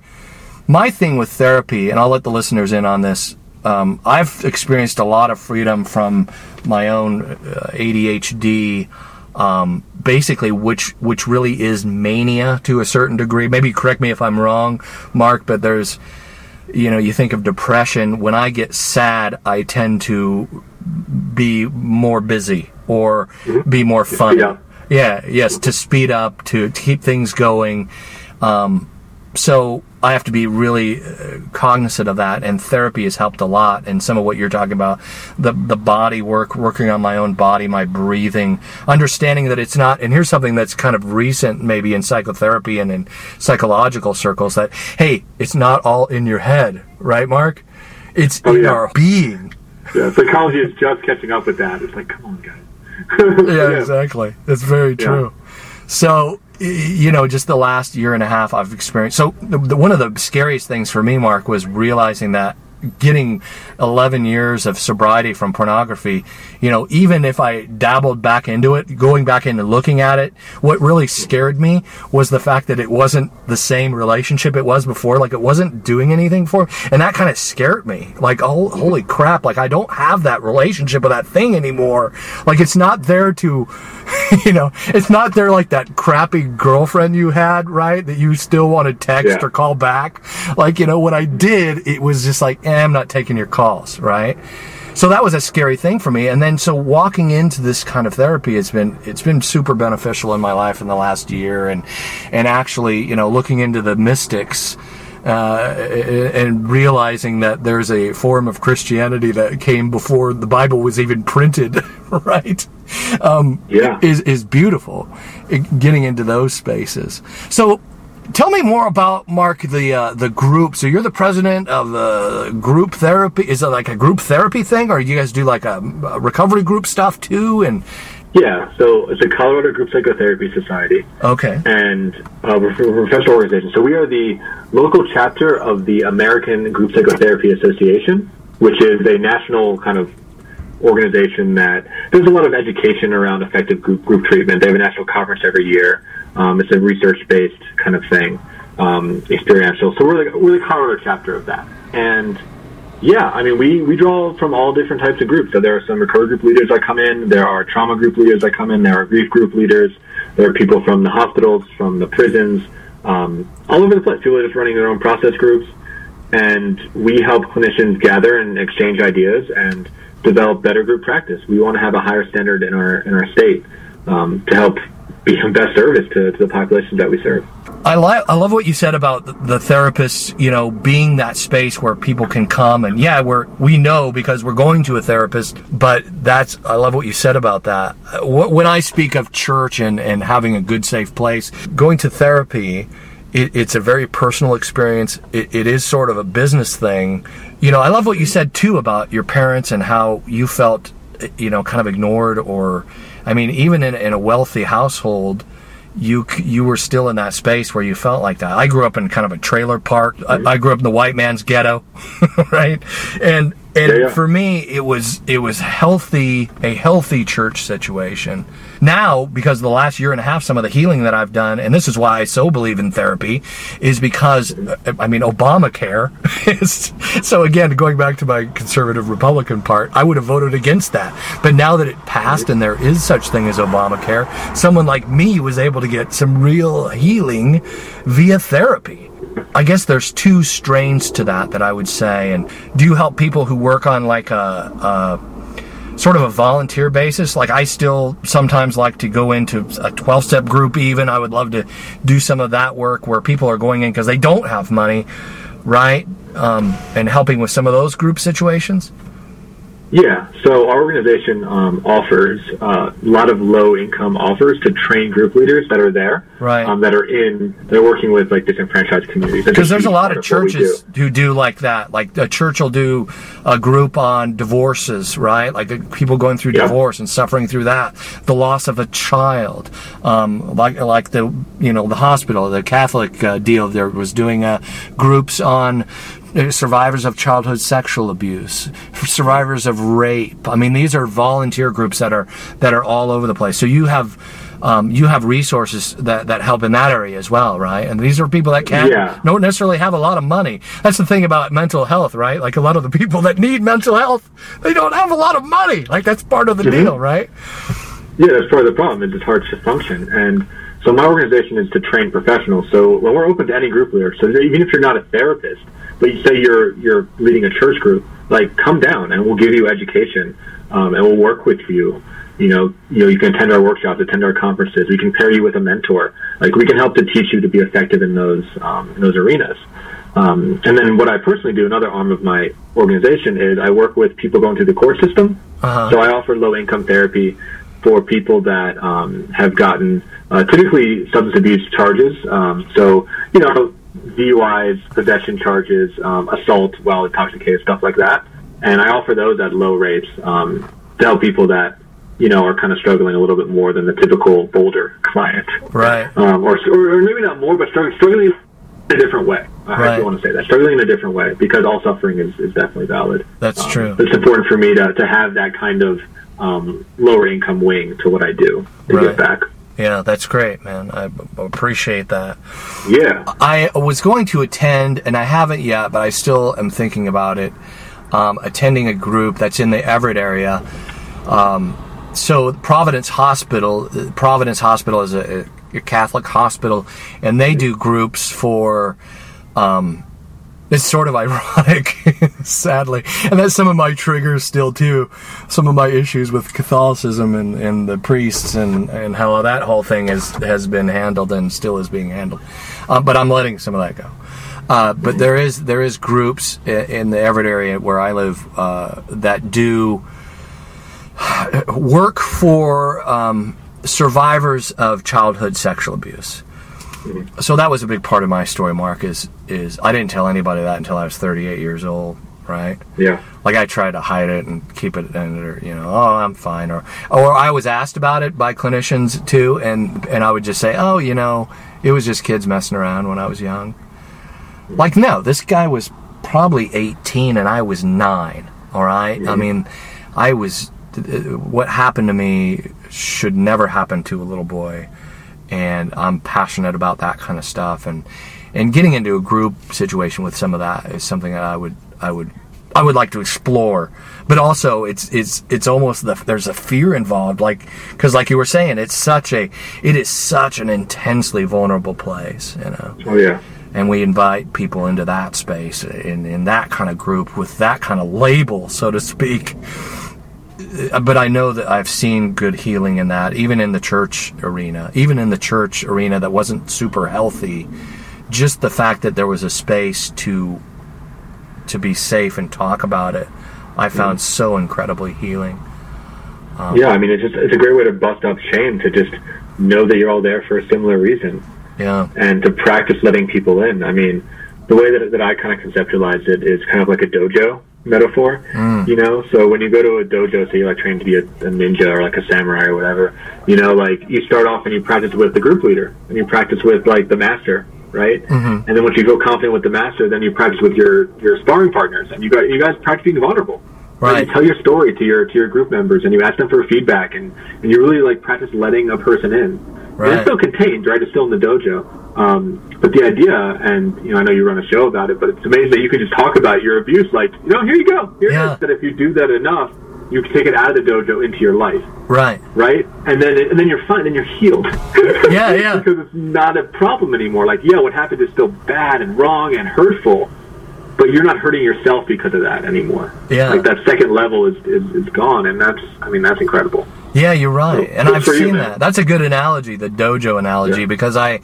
my thing with therapy, and I'll let the listeners in on this. Um, I've experienced a lot of freedom from my own uh, ADHD, um, basically, which which really is mania to a certain degree. Maybe correct me if I'm wrong, Mark, but there's, you know, you think of depression. When I get sad, I tend to be more busy or be more fun. up. Yeah, yes, to speed up, to, to keep things going. Um, so I have to be really uh, cognizant of that, and therapy has helped a lot. And some of what you're talking about, the the body work, working on my own body, my breathing, understanding that it's not. And here's something that's kind of recent, maybe in psychotherapy and in psychological circles, that hey, it's not all in your head, right, Mark? It's in yeah. our being. Yeah, psychology is just catching up with that. It's like, come on, guys. yeah, exactly. That's very true. So, y- you know, just the last year and a half I've experienced. So, the, one of the scariest things for me, Mark, was realizing that getting 11 years of sobriety from pornography, you know, even if I dabbled back into it, going back into looking at it, what really scared me was the fact that it wasn't the same relationship it was before. Like it wasn't doing anything for me. And that kind of scared me. Like, oh, holy crap. Like I don't have that relationship with that thing anymore. Like it's not there to, you know, it's not there like that crappy girlfriend you had, right? That you still want to text Yeah. or call back. Like, you know, when I did, it was just like, eh, I'm not taking your calls, right? So that was a scary thing for me. And then so walking into this kind of therapy, it's been, it's been super beneficial in my life in the last year. And, and actually, you know, looking into the mystics, uh, and realizing that there's a form of Christianity that came before the Bible was even printed, right? Um, Yeah. is is beautiful. It- getting into those spaces. So, Tell me more about Mark the uh, the group. So you're the president of the group therapy. Is it like a group therapy thing, or you guys do like a, a recovery group stuff too? And Yeah, so it's the Colorado Group Psychotherapy Society, okay, and uh, we're, we're a professional organization. So we are the local chapter of the American Group Psychotherapy Association, which is a national kind of organization that there's a lot of education around effective group, group treatment. They have a national conference every year. Um, it's a research-based kind of thing, um, experiential. So we're the, we're the Colorado chapter of that, and yeah, I mean, we, we draw from all different types of groups. So there are some recovery group leaders that come in, there are trauma group leaders that come in, there are grief group leaders, there are people from the hospitals, from the prisons, um, all over the place. People are just running their own process groups, and we help clinicians gather and exchange ideas and develop better group practice. We want to have a higher standard in our in our state um, to help best service to, to the populations that we serve. I like I love what you said about the, the therapists, you know, being that space where people can come and yeah, we're we know because we're going to a therapist, but that's I love what you said about that. Uh, When I speak of church and and having a good safe place, going to therapy it, it's a very personal experience. It, it is sort of a business thing. You know, I love what you said too about your parents and how you felt, you know, kind of ignored or, I mean, even in, in a wealthy household, you you were still in that space where you felt like that. I grew up in kind of a trailer park. I, I grew up in the white man's ghetto, right? And and Yeah, yeah. for me, it was it was healthy, a healthy church situation. Now, because of the last year and a half, some of the healing that I've done, and this is why I so believe in therapy, is because uh, I mean Obamacare is so again going back to my conservative Republican part, I would have voted against that. But now that it passed and there is such thing as Obamacare, someone like me was able to get some real healing via therapy. I guess there's two strains to that that I would say. And do you help people who work on like a, a sort of a volunteer basis? Like I still sometimes like to go into a 12 step group, even. I would love to do some of that work where people are going in because they don't have money, right? Um, and helping with some of those group situations. Yeah, so our organization um, offers uh, a lot of low income offers to train group leaders that are there, Right. Um, that are in, they're working with like disenfranchised communities. Because there's a lot of churches do. who do like that. Like a church will do a group on divorces, right? Like people going through Yeah. divorce and suffering through that, the loss of a child. Um, like like the you know the hospital, the Catholic uh, deal there was doing uh, groups on survivors of childhood sexual abuse, survivors of rape. I mean, these are volunteer groups that are that are all over the place. So you have. Um, you have resources that, that help in that area as well, right? And these are people that can't Yeah. don't necessarily have a lot of money. That's the thing about mental health, right? Like a lot of the people that need mental health, they don't have a lot of money. Like that's part of the deal, right? Yeah, that's part of the problem. It's hard to function, and so my organization is to train professionals. So when we're open to any group leader, so even if you're not a therapist, but you say you're you're leading a church group, like come down and we'll give you education, um, and we'll work with you. You know, you know, you can attend our workshops, attend our conferences. We can pair you with a mentor. Like we can help to teach you to be effective in those um, in those arenas. Um, and then what I personally do, another arm of my organization, is I work with people going through the court system. Uh-huh. So I offer low income therapy for people that um, have gotten uh, typically substance abuse charges. Um, so, you know, DUIs, possession charges, um, assault while intoxicated, stuff like that. And I offer those at low rates um, to help people that, you know, are kind of struggling a little bit more than the typical Boulder client. Right. Um, or, or maybe not more, but struggling, struggling in a different way. I Right. want to say that. Struggling in a different way because all suffering is, is definitely valid. That's Um, true. It's important for me to, to have that kind of um, lower income wing to what I do to Right. give back. Yeah, that's great, man. I b- appreciate that. Yeah. I was going to attend, and I haven't yet, but I still am thinking about it. Um, attending a group that's in the Everett area. Um, so Providence Hospital, uh, Providence Hospital is a, a Catholic hospital, and they do groups for. Um, it's sort of ironic, sadly, and that's some of my triggers still too. Some of my issues with Catholicism and, and the priests and, and how that whole thing has has been handled and still is being handled. Uh, but I'm letting some of that go. Uh, but there is there is groups in the Everett area where I live uh, that do work for um, survivors of childhood sexual abuse. So that was a big part of my story, Mark. Is is I didn't tell anybody that until I was 38 years old, right? Yeah. Like I tried to hide it and keep it, and you know, oh, I'm fine, or or I was asked about it by clinicians too, and and I would just say, oh, you know, it was just kids messing around when I was young. Like no, this guy was probably 18 and I was nine. All right? I mean, I was. What happened to me should never happen to a little boy, and I'm passionate about that kind of stuff. And and getting into a group situation with some of that is something that I would I would I would like to explore. But also, it's it's it's almost the there's a fear involved, like because like you were saying, it's such a it is such an intensely vulnerable place, you know Oh yeah. and we invite people into that space in, in that kind of group with that kind of label, so to speak. Uh, But I know that I've seen good healing in that, even in the church arena, even in the church arena that wasn't super healthy. Just the fact that there was a space to to be safe and talk about it, I found so incredibly healing. Yeah, I mean, it's just it's a great way to bust up shame to just know that you're all there for a similar reason Yeah, and to practice letting people in. I mean, the way that, that I kind of conceptualize it is kind of like a dojo metaphor, mm. you know? So when you go to a dojo, say you're like trained to be a, a ninja or like a samurai or whatever, you know, like you start off and you practice with the group leader and you practice with like the master, right? Mm-hmm. And then once you feel confident with the master, then you practice with your, your sparring partners and you got, you guys practice being vulnerable. Right. You tell your story to your to your group members, and you ask them for feedback, and, and you really like practice letting a person in. And Right. it's still contained, right? It's still in the dojo. Um, but the idea, and you know, I know you run a show about it, but it's amazing that you can just talk about your abuse, like, you know, here you go, here Yeah. it is. That if you do that enough, you can take it out of the dojo into your life, right. right? And then and then you're fine, and you're healed. Yeah, yeah. because it's not a problem anymore. Like, yeah, what happened is still bad and wrong and hurtful, but you're not hurting yourself because of that anymore. Yeah. like that second level is is, is gone, and that's I mean that's incredible. Yeah, you're right. And I've for you, seen that. That's a good analogy, the dojo analogy, Yeah. because I,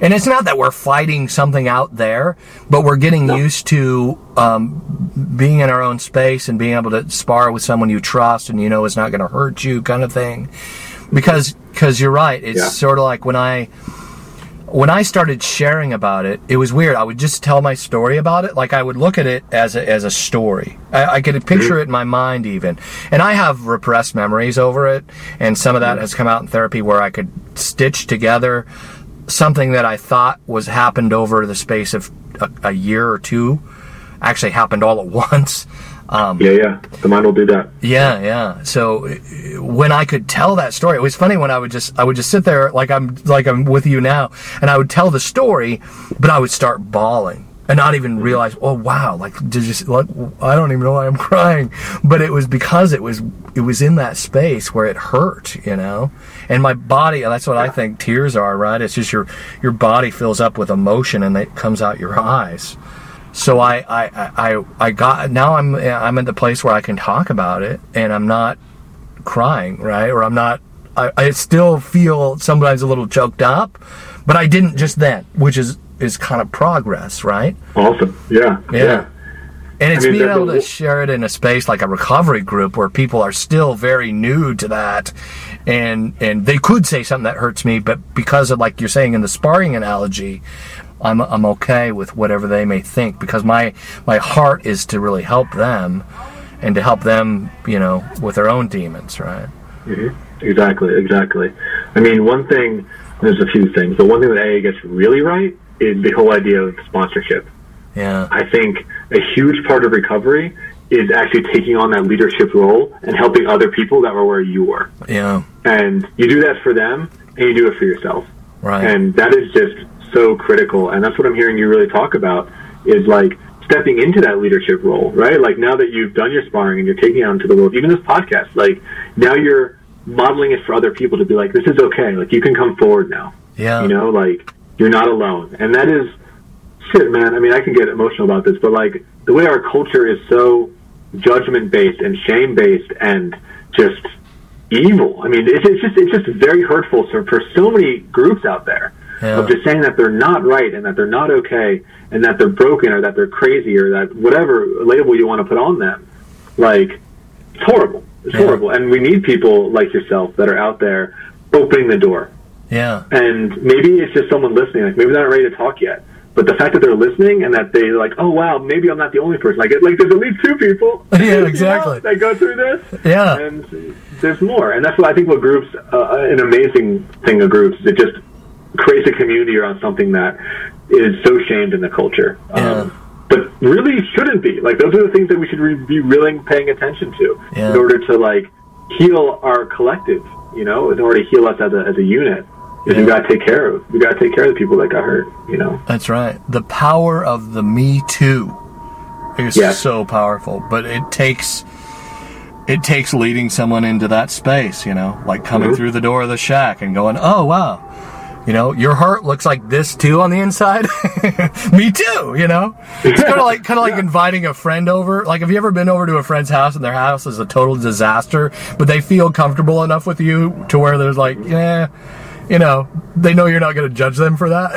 and it's not that we're fighting something out there, but we're getting used to um, being in our own space and being able to spar with someone you trust and you know is not going to hurt you, kind of thing. Because, because you're right. It's Yeah. sort of like when I, when I started sharing about it, it was weird. I would just tell my story about it. Like I would look at it as a, as a story. I, I could picture mm-hmm. it in my mind even. And I have repressed memories over it. And some of that mm-hmm. has come out in therapy where I could stitch together something that I thought was happened over the space of a, a year or two actually happened all at once. Um, Yeah, yeah, the mind will do that. yeah, yeah. So when I could tell that story, it was funny when I would just I would just sit there like I'm like I'm with you now, and I would tell the story, but I would start bawling and not even realize, oh wow, like to just like I don't even know why I'm crying, but it was because it was it was in that space where it hurt, you know, and my body. That's what I think tears are, right? It's just your your body fills up with emotion and it comes out your eyes. So I, I, I, I got now I'm I'm at the place where I can talk about it and I'm not crying, right? Or I'm not I, I still feel sometimes a little choked up, but I didn't just then, which is is kind of progress, right? Awesome. Yeah, Yeah. yeah. And it's I mean, being able to share it in a space like a recovery group where people are still very new to that and and they could say something that hurts me, but because of like you're saying in the sparring analogy, I'm I'm okay with whatever they may think because my my heart is to really help them and to help them, you know, with their own demons, right? Mm-hmm. Exactly, exactly. I mean, one thing, there's a few things, but one thing that AA gets really right is the whole idea of sponsorship. Yeah. I think a huge part of recovery is actually taking on that leadership role and helping other people that were where you were. Yeah. And you do that for them and you do it for yourself. Right. And that is just so critical. And that's what I'm hearing you really talk about is like stepping into that leadership role, right? Like now that you've done your sparring and you're taking it out into the world, even this podcast, like now you're modeling it for other people to be like, this is okay. Like you can come forward now. yeah. You know, like you're not alone. And that is shit, man. I mean, I can get emotional about this, but like the way our culture is so judgment based and shame based and just evil. I mean, it's, it's just it's just very hurtful for, for so many groups out there Yeah. of just saying that they're not right and that they're not okay and that they're broken or that they're crazy or that whatever label you want to put on them. Like it's horrible. It's Yeah. horrible. And we need people like yourself that are out there opening the door Yeah. and maybe it's just someone listening. Like maybe they're not ready to talk yet, but the fact that they're listening and that they're like, oh wow, maybe I'm not the only person. Like like there's at least two people. Yeah, you know, exactly. that go through this. Yeah. and there's more, and that's what I think. What groups, uh, an amazing thing of groups, is it just creates a community around something that is so shamed in the culture. Yeah. but really shouldn't be. Like those are the things that we should re- be really paying attention to Yeah. in order to like heal our collective. You know, in order to heal us as a as a unit, Yeah. we got to take care of. We got to take care of the people that got hurt. You know. That's right. The power of the Me Too is Yes. so powerful, but it takes it takes leading someone into that space, you know, like coming Mhm. through the door of the shack and going, "Oh wow, you know, your heart looks like this too on the inside." Me too, you know. It's kind of like kind of like inviting a friend over. Like, have you ever been over to a friend's house and their house is a total disaster, but they feel comfortable enough with you to where there's like, yeah, you know, they know you're not going to judge them for that.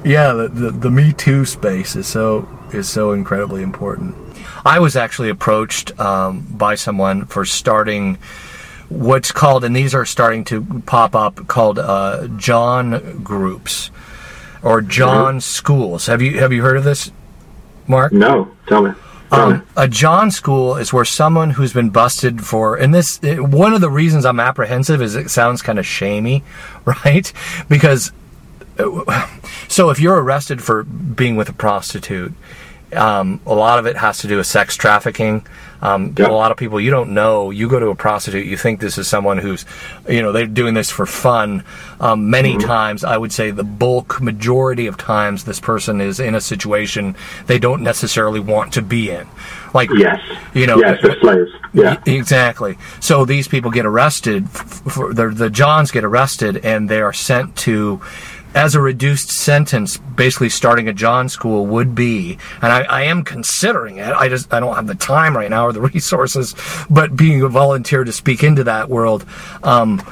yeah, the, the the Me Too space is so is so incredibly important. I was actually approached um, by someone for starting what's called, and these are starting to pop up, called uh, John groups or John schools. Have you have you heard of this, Mark? No, tell me. Tell me. Um, a John school is where someone who's been busted for, and this one of the reasons I'm apprehensive is it sounds kind of shamey, right? Because so if you're arrested for being with a prostitute, um, a lot of it has to do with sex trafficking. Um, Yeah. A lot of people you don't know, you go to a prostitute, you think this is someone who's, you know, they're doing this for fun. Um, many times, I would say the bulk majority of times, this person is in a situation they don't necessarily want to be in. Like, yes. you know, Yes, they're slaves. Yeah. Exactly. So these people get arrested. For, the, the Johns get arrested, and they are sent to, as a reduced sentence, basically starting a John school would be. And I, I am considering it. I just I don't have the time right now or the resources. But being a volunteer to speak into that world. Um,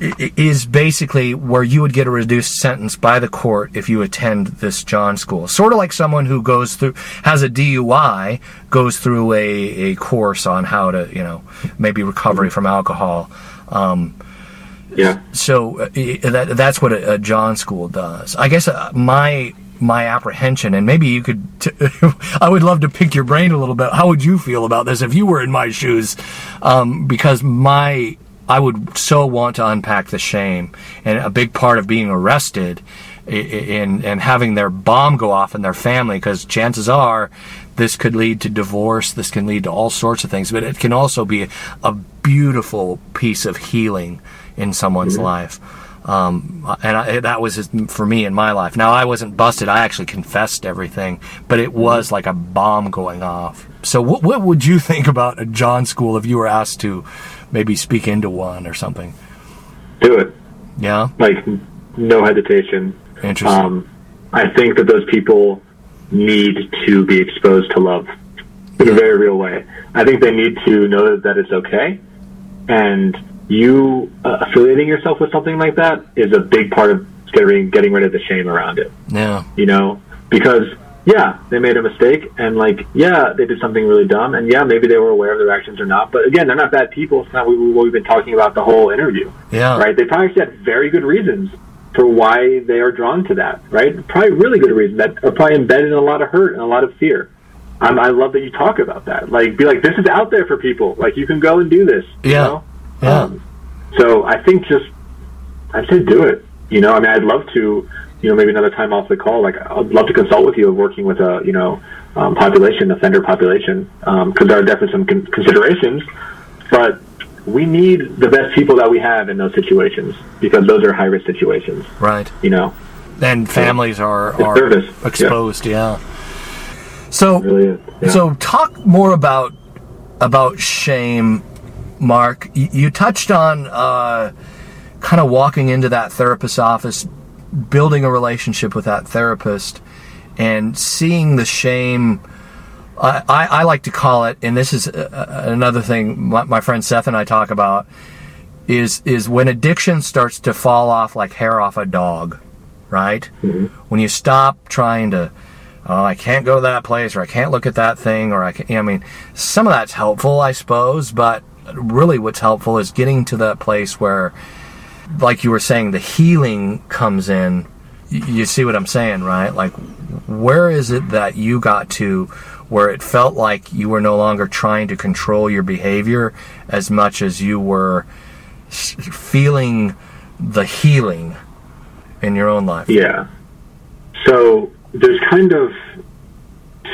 is basically where you would get a reduced sentence by the court if you attend this John school. Sort of like someone who goes through, has a DUI, goes through a, a course on how to, you know, maybe recovery from alcohol. Um, Yeah. so uh, that, that's what a, a John school does. I guess uh, my my apprehension, and maybe you could. T- I would love to pick your brain a little bit. How would you feel about this if you were in my shoes? Um, because my I would so want to unpack the shame, and a big part of being arrested and and having their bomb go off in their family, because chances are this could lead to divorce. This can lead to all sorts of things, but it can also be a beautiful piece of healing in someone's life. Um, and I, that was for me in my life. Now I wasn't busted. I actually confessed everything, but it was like a bomb going off. So what, what would you think about a John school if you were asked to maybe speak into one or something? Do it. Yeah. Like no hesitation. Interesting. Um, I think that those people need to be exposed to love in a very real way. I think they need to know that it's okay, and you uh, affiliating yourself with something like that is a big part of getting getting rid of the shame around it. yeah. You know, because yeah, they made a mistake, and like yeah, they did something really dumb, and yeah, maybe they were aware of their actions or not. But again, they're not bad people. It's not what we- what we've been talking about the whole interview Yeah. right? They probably had very good reasons for why they are drawn to that, right? Probably really good reasons that are probably embedded in a lot of hurt and a lot of fear. Um, I love that you talk about that. Like, be like, this is out there for people. Like, you can go and do this. you Yeah. know? Yeah. Um, so I think just, I'd say do it. You know, I mean, I'd love to, you know, maybe another time off the call. Like, I'd love to consult with you of working with a, you know, um, population, offender population, because there are definitely some con- considerations. But we need the best people that we have in those situations because those are high risk situations. Right. You know, And families are, are service. Exposed. Yeah. So really. Yeah. So talk more about about shame, Mark. You, you touched on uh, kind of walking into that therapist's office, building a relationship with that therapist, and seeing the shame. I, I, I like to call it, and this is uh, another thing my, my friend Seth and I talk about, is is when addiction starts to fall off like hair off a dog, right? When you stop trying to oh, I can't go to that place, or I can't look at that thing, or I can. I mean, some of that's helpful, I suppose, but really, what's helpful is getting to that place where like you were saying, the healing comes in. You see what I'm saying, right? Like, where is it that you got to where it felt like you were no longer trying to control your behavior as much as you were feeling the healing in your own life? Yeah. So there's kind of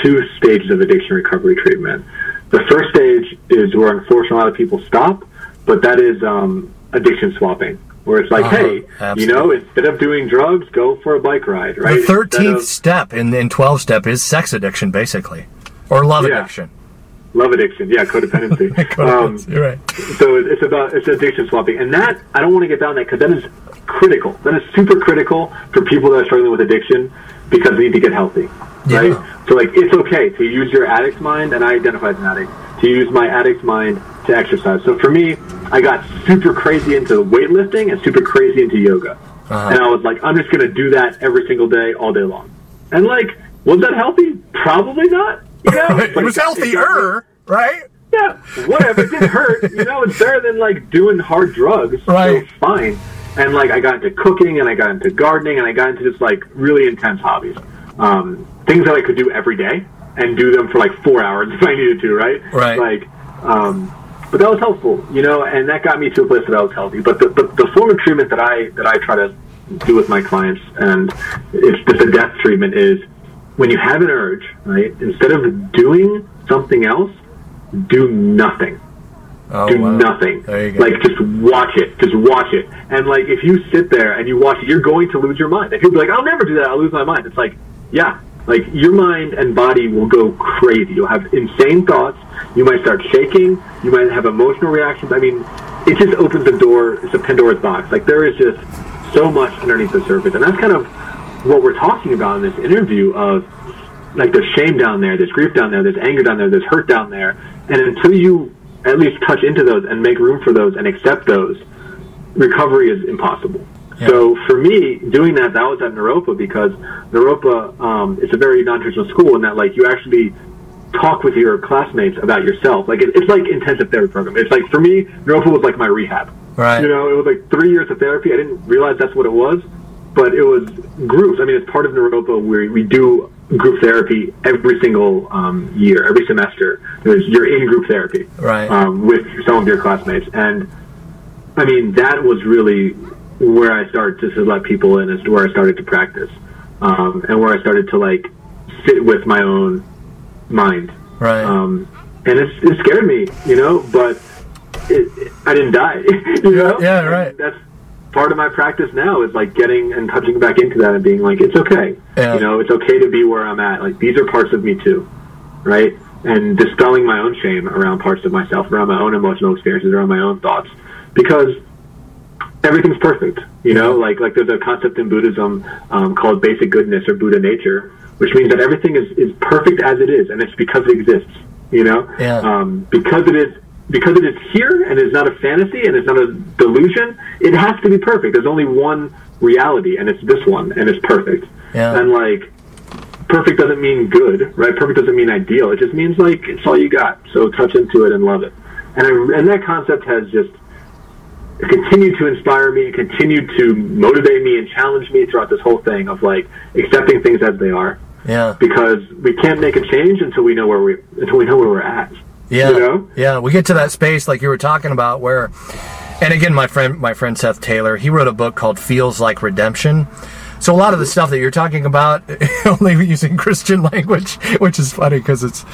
two stages of addiction recovery treatment. The first stage is where unfortunately a lot of people stop, but that is um, addiction swapping, where it's like, Uh-huh. hey, you know, instead of doing drugs, go for a bike ride, right? The thirteenth step in in twelve step is sex addiction, basically, or love Yeah. addiction. love addiction, yeah, codependency. um, right. so it- it's about it's addiction swapping, and that I don't want to get down that because that is critical. That is super critical for people that are struggling with addiction because they need to get healthy, right? Yeah. So like it's okay to use your addict's mind, and I identify as an addict to use my addict's mind to exercise. So for me, I got super crazy into weightlifting and super crazy into yoga, Uh-huh. and I was like, I'm just going to do that every single day, all day long. And like, was that healthy? Probably not. You know, it was healthier, right? yeah, whatever. It didn't hurt. You know, it's better than like doing hard drugs. Right. So fine. And like, I got into cooking, and I got into gardening, and I got into just like really intense hobbies, um, things that I could do every day and do them for like four hours if I needed to. Right. Right. Like, um, but that was helpful, you know, and that got me to a place that I was healthy. But the, the, the form of treatment that I that I try to do with my clients, and it's just a death treatment, is when you have an urge, right? Instead of doing something else, do nothing. Oh, Do wow. nothing. There you go. Like just watch it. Just watch it. And like if you sit there and you watch it, you're going to lose your mind. And people be like, I'll never do that. I'll lose my mind. It's like, yeah. Like your mind and body will go crazy. You'll have insane thoughts. You might start shaking. You might have emotional reactions. I mean, it just opens the door. It's a Pandora's box. Like there is just so much underneath the surface, and that's kind of what we're talking about in this interview. Of like there's shame down there, there's grief down there, there's anger down there, there's hurt down there, and until you at least touch into those and make room for those and accept those, recovery is impossible. So for me, doing that, that was at Naropa because Naropa um, is a very non-traditional school in that like you actually talk with your classmates about yourself. Like it, it's like intensive therapy program. It's like for me, Naropa was like my rehab. Right. You know, it was like three years of therapy. I didn't realize that's what it was, but it was groups. I mean, it's part of Naropa where we do group therapy every single um, year, every semester. There's, you're in group therapy Right. um, with some of your classmates, and I mean that was really where I started to let people in, to where I started to practice, um, and where I started to like sit with my own mind. Right. Um, and it's, it scared me, you know, but it, it- I didn't die. you know? yeah, right. That's part of my practice now is like getting and touching back into that and being like, it's okay. Yeah. You know, it's okay to be where I'm at. Like these are parts of me too, right? And dispelling my own shame around parts of myself, around my own emotional experiences, around my own thoughts, because everything's perfect. You know, like like there's a concept in Buddhism um, called basic goodness or Buddha nature, which means that everything is, is perfect as it is, and it's because it exists. You know, Yeah. um, because it is because it is here and it's not a fantasy and it's not a delusion. It has to be perfect. There's only one reality, and it's this one, and it's perfect. Yeah. And like, perfect doesn't mean good, right? Perfect doesn't mean ideal. It just means like it's all you got. So touch into it and love it. And I, and that concept has just continued to inspire me, and continued to motivate me and challenge me throughout this whole thing of like accepting things as they are. yeah. Because we can't make a change until we know where we until we know where we're at. Yeah, You know? yeah. We get to that space like you were talking about where, and again, my friend, my friend Seth Taylor, he wrote a book called "Feels Like Redemption." So a lot of the stuff that you're talking about, only using Christian language, which is funny because it's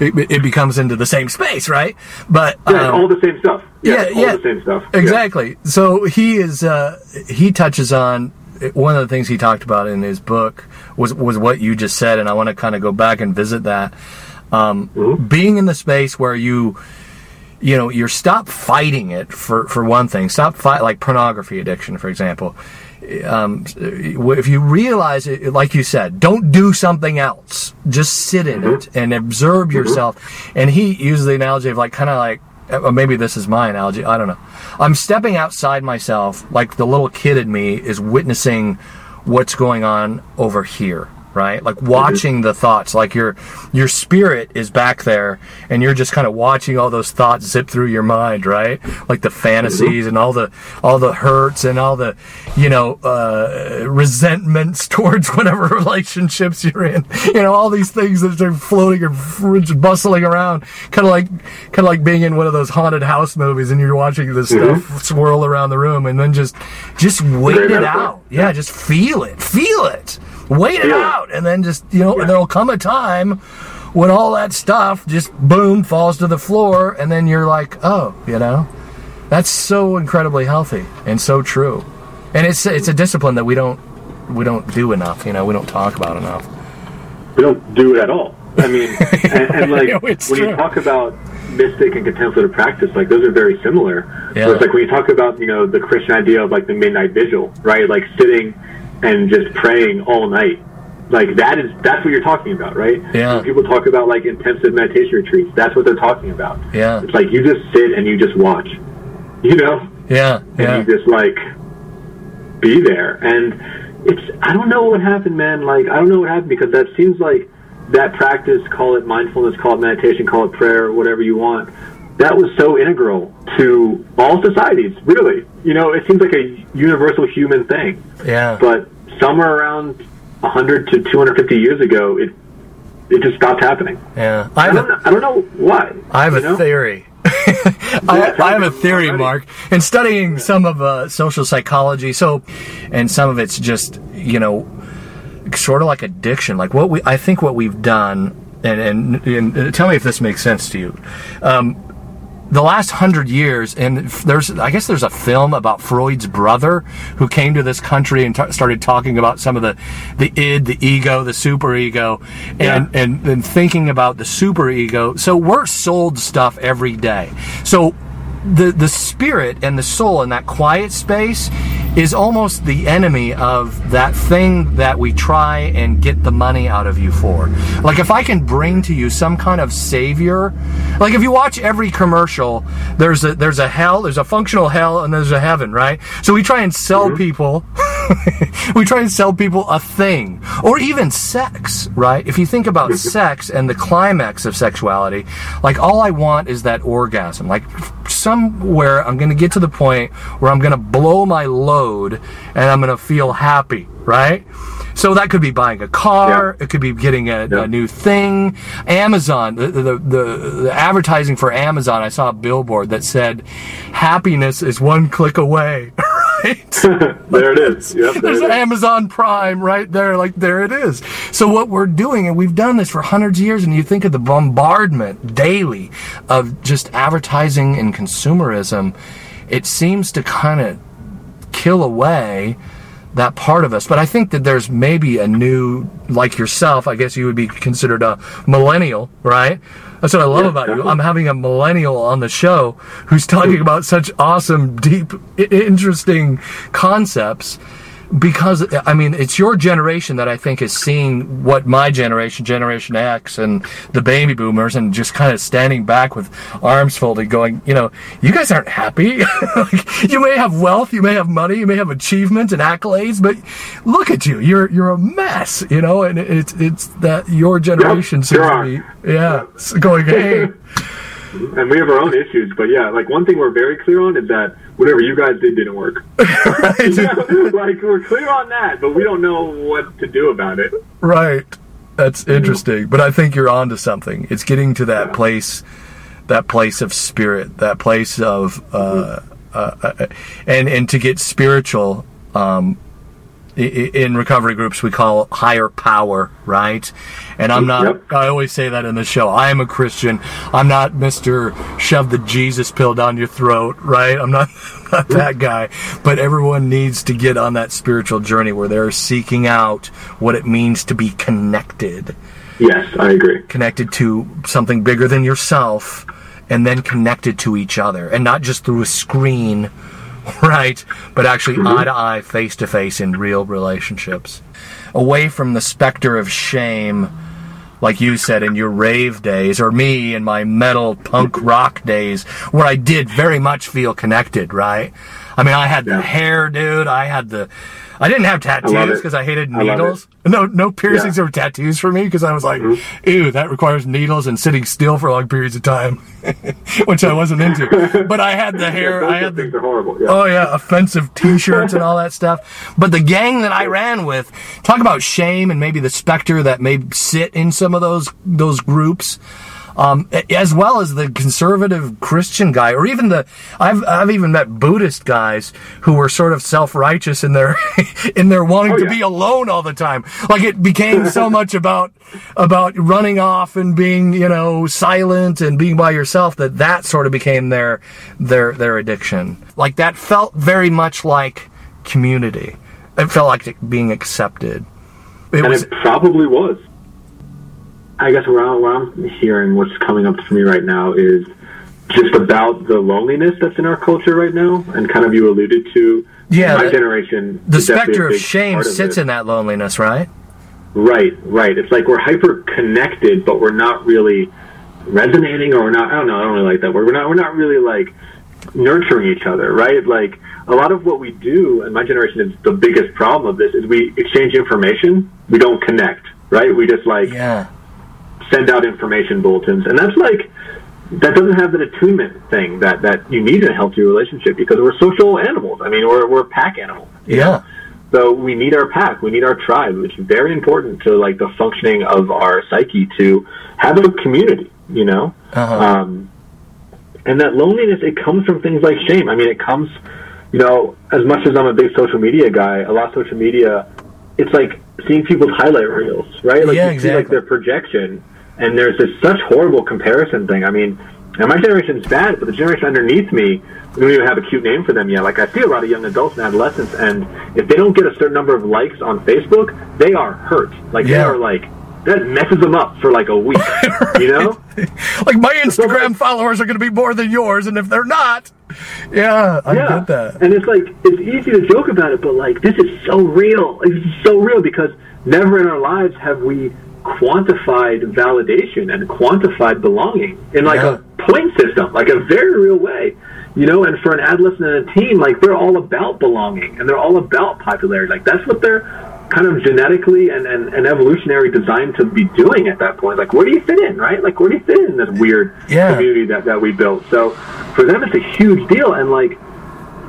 it, it becomes into the same space, right? But Yeah, um, all the same stuff. yeah, all yeah, the same stuff. Yeah. Exactly. So he is uh, he touches on one of the things he talked about in his book was was what you just said, and I want to kind of go back and visit that. Um, Mm-hmm. Being in the space where you you know you're stop fighting it for for one thing. Stop fight like pornography addiction for example. Um, if you realize it like you said don't do something else. Just sit in it and observe yourself. And he uses the analogy of like kind of like uh, maybe this is my analogy i don't know. I'm stepping outside myself like the little kid in me is witnessing what's going on over here right? Like mm-hmm. watching the thoughts, like your your spirit is back there, and you're just kind of watching all those thoughts zip through your mind, right? Like the mm-hmm. fantasies and all the all the hurts and all the you know uh, resentments towards whatever relationships you're in. You know, all these things that are floating and bustling around, kind of like kind of like being in one of those haunted house movies, and you're watching this mm-hmm. stuff swirl around the room, and then just just wait it out. Yeah, just feel it, feel it, wait it out, and then just you know, Yeah. there'll come a time when all that stuff just boom falls to the floor, and then you're like, oh, you know, that's so incredibly healthy and so true, and it's it's a discipline that we don't we don't do enough. You know, we don't talk about enough. we don't do it at all. I mean, and, and like Yeah, it's when true. you talk about mystic and contemplative practice, like those are very similar. Yeah. Where It's like when you talk about you know the Christian idea of like the midnight vigil, right? Like sitting and just praying all night. Like that is that's what you're talking about, right? Yeah. When people talk about like intensive meditation retreats, that's what they're talking about. Yeah. It's like you just sit and you just watch. You know? Yeah, and yeah, you just like be there and it's i don't know what happened man like i don't know what happened because that seems like that practice call it mindfulness call it meditation call it prayer whatever you want that was so integral to all societies really you know it seems like a universal human thing yeah. but somewhere around 100 to 250 years ago it it just stopped happening yeah. I i don't a, know, I don't know why I have a know? theory. I, I have a theory, Mark. In studying some of uh, social psychology, so, and some of it's just you know, sort of like addiction. Like what we, I think what we've done, and and, and tell me if this makes sense to you. Um, the last hundred years, and there's, I guess there's a film about Freud's brother who came to this country and t- started talking about some of the, the id, the ego, the superego, and, and, and thinking about the superego. So we're sold stuff every day. So the, the spirit and the soul in that quiet space is almost the enemy of that thing that we try and get the money out of you for. Like if I can bring to you some kind of savior, like if you watch every commercial, there's a there's a hell, there's a functional hell, and there's a heaven, right? So we try and sell mm-hmm. people. we try to sell people a thing or even sex right? If you think about sex and the climax of sexuality like all i want is that orgasm. Like somewhere i'm going to get to the point where i'm going to blow my load and i'm going to feel happy right? So that could be buying a car Yeah. it could be getting a, Yeah. a new thing. Amazon the, the, the, the advertising for amazon i saw a billboard that said happiness is one click away right there it is yep, there there's it is. Amazon Prime right there, like there it is. So what we're doing, and we've done this for hundreds of years, and you think of the bombardment daily of just advertising and consumerism, it seems to kind of kill away that part of us. But I think that there's maybe a new, like yourself, I guess you would be considered a millennial, right? That's what I love Yeah, about you. I'm having a millennial on the show who's talking about such awesome, deep, i- interesting concepts. Because I mean, it's your generation that I think is seeing what my generation, Generation X, and the baby boomers, and just kind of standing back with arms folded, going, you know, you guys aren't happy. like, you may have wealth, you may have money, you may have achievements and accolades, but look at you, you're you're a mess, you know. And it's it's that your generation seems to be, yeah, going, hey, and we have our own issues. But yeah, like one thing we're very clear on is that whatever you guys did didn't work. right? like we're clear on that, but we don't know what to do about it. Right. That's interesting. But I think you're onto something. It's getting to that Yeah. place, that place of spirit, that place of, uh, uh, uh, and and to get spiritual. Um, in recovery groups, we call higher power, right? And I'm not. Yep. I always say that in the show. I am a Christian. I'm not Mister Shove the Jesus pill down your throat, right? I'm not not that guy. But everyone needs to get on that spiritual journey where they're seeking out what it means to be connected, Yes, I agree. connected to something bigger than yourself, and then connected to each other, and not just through a screen, right? But actually eye to eye, face to face in real relationships. Away from the specter of shame, like you said in your rave days, or me in my metal punk rock days, where I did very much feel connected, right? I mean, I had the Yeah. hair, dude. I had the. I didn't have tattoos because I hated I love needles. No, no piercings Yeah. Mm-hmm. or tattoos for me because I was like, ew, that requires needles and sitting still for long periods of time, which I wasn't into. But I had the hair. Both I had the horrible. Yeah. Oh yeah, offensive T-shirts and all that stuff. But the gang that I ran with, talk about shame and maybe the specter that may sit in some of those those groups, um, as well as the conservative Christian guy, or even the I've I've even met Buddhist guys who were sort of self-righteous in their in their wanting Oh, to be alone all the time. Like it became so much about about running off and being you know silent and being by yourself that that sort of became their their their addiction. Like that felt very much like community. It felt like being accepted. It and was it probably was. I guess what I'm, what I'm hearing, what's coming up for me right now, is just about the loneliness that's in our culture right now, and kind of you alluded to. Yeah, my the- generation. the is definitely a specter of shame part sits it. in that loneliness, right? Right, right. It's like we're hyper connected, but we're not really resonating, or we're not. I don't know. I don't really like that word. We're not. We're not really like nurturing each other, right? Like a lot of what we do, and my generation is the biggest problem of this, is we exchange information. We don't connect, right? We just like Yeah. Send out information bulletins, and that's like that doesn't have that attunement thing that that you need in a healthy relationship because we're social animals. I mean, we're we're pack animals. Yeah. know? So we need our pack, we need our tribe, which is very important to like the functioning of our psyche to have a community. You know, Uh-huh. um, and that loneliness it comes from things like shame. I mean, it comes, you know, as much as I'm a big social media guy, a lot of social media, it's like seeing people's highlight reels, right? Like Yeah, you see like their projection, and there's this such horrible comparison thing. I mean, and my generation's bad, but the generation underneath me, we don't even have a cute name for them yet. Like I see a lot of young adults and adolescents, and if they don't get a certain number of likes on Facebook, they are hurt. Like they are like that messes them up for like a week. You know? Like my Instagram followers are going to be more than yours, and if they're not, yeah, I yeah. get that. And it's like it's easy to joke about it, but like this is so real. It's so real because never in our lives have we quantified validation and quantified belonging in like Yeah. a point system, like a very real way. You know, and for an adolescent and a teen, like they're all about belonging and they're all about popularity. Like that's what they're kind of genetically and, and, and evolutionary designed to be doing at that point. Like where do you fit in, right? Like where do you fit in this weird Yeah. community that, that we built? So for them it's a huge deal and like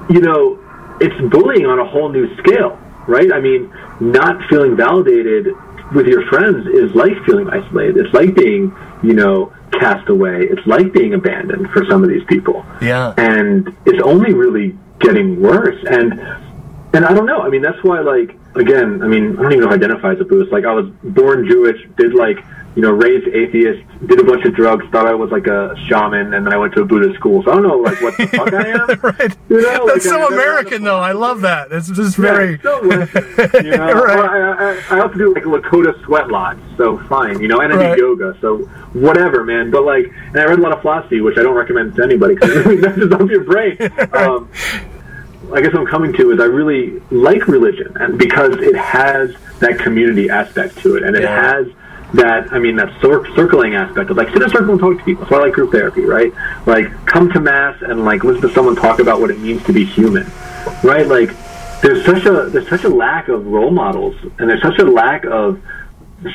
you know, it's bullying on a whole new scale, right? I mean, not feeling validated with your friends is like feeling isolated. It's like being, you know, cast away. It's like being abandoned for some of these people. Yeah. And it's only really getting worse. And and I don't know. I mean, that's why, like, again, I mean, I don't even know if I identify as a Buddhist. Like, I was born Jewish, did like, you know, raised atheist, did a bunch of drugs, thought I was like a shaman, and then I went to a Buddhist school. So I don't know, like, what the fuck I am. right. You know, That's I so never- American, though. I love that. It's just very. Yeah, so Western, you know? Right. I, I, I also do like Lakota sweat lodge, so fine, you know, and I Right. do yoga, so whatever, man. But like, and I read a lot of philosophy, which I don't recommend to anybody because it really messes up your brain. Um, I guess what I'm coming to is I really like religion, and because it has that community aspect to it, and it Yeah. has that I mean that cir- circling aspect of like sit in a circle and talk to people. So I like group therapy, right? Like come to mass and like listen to someone talk about what it means to be human, right? Like there's such a there's such a lack of role models, and there's such a lack of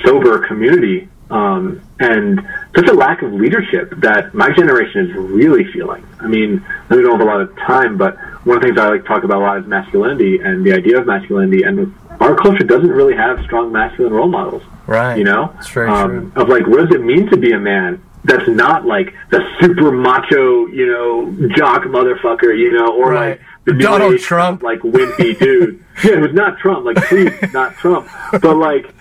sober community, um, and such a lack of leadership that my generation is really feeling. I mean, we don't have a lot of time, but one of the things I like to talk about a lot is masculinity and the idea of masculinity, and our culture doesn't really have strong masculine role models Right. you know It's very um, true. of like what does it mean to be a man that's not like the super macho you know jock motherfucker you know or Right. like the Donald Trump. like wimpy dude yeah it was not trump like please not trump but like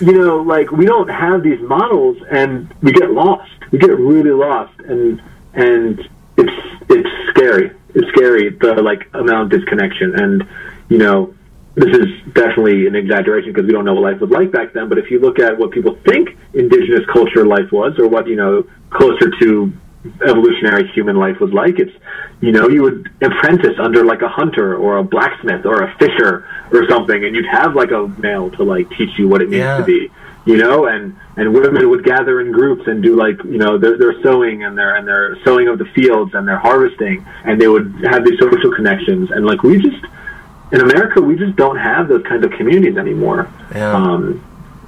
you know like we don't have these models and we get lost we get really lost and and it's it's scary scary the like amount of disconnection and you know this is definitely an exaggeration because we don't know what life was like back then. But if you look at what people think indigenous culture life was, or what you know closer to evolutionary human life was like, it's you know you would apprentice under like a hunter or a blacksmith or a fisher or something, and you'd have like a male to like teach you what it means Yeah. to be you know, and and women would gather in groups and do like you know their, their sowing and their and their sowing of the fields and their harvesting, and they would have these social connections, and like we just in America we just don't have those kinds of communities anymore. Yeah. Um,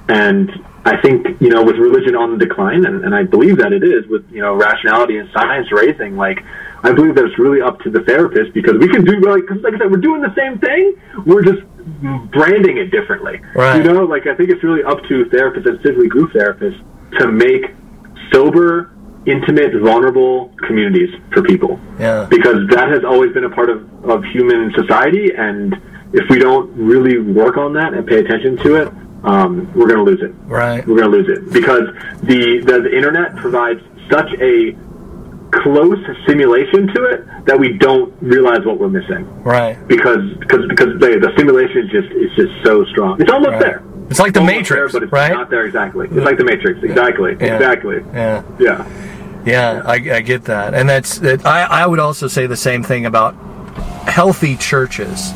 and I think you know with religion on the decline, and, and I believe that it is with you know rationality and science raising. Like I believe that it's really up to the therapist because we can do like cause like I said, we're doing the same thing. We're just branding it differently. Right. You know, like I think it's really up to therapists and specifically group therapists to make sober, intimate, vulnerable communities for people Yeah. because that has always been a part of, of human society and if we don't really work on that and pay attention to it um, we're going to lose it Right. we're going to lose it because the, the the internet provides such a close simulation to it that we don't realize what we're missing Right. because because because the, the simulation is just is just so strong it's almost Right. there It's like the Almost Matrix, there, but it's right? not there exactly it's like the matrix exactly Yeah. exactly Yeah. yeah Yeah, I, I get that, and that's that. I, I would also say the same thing about healthy churches,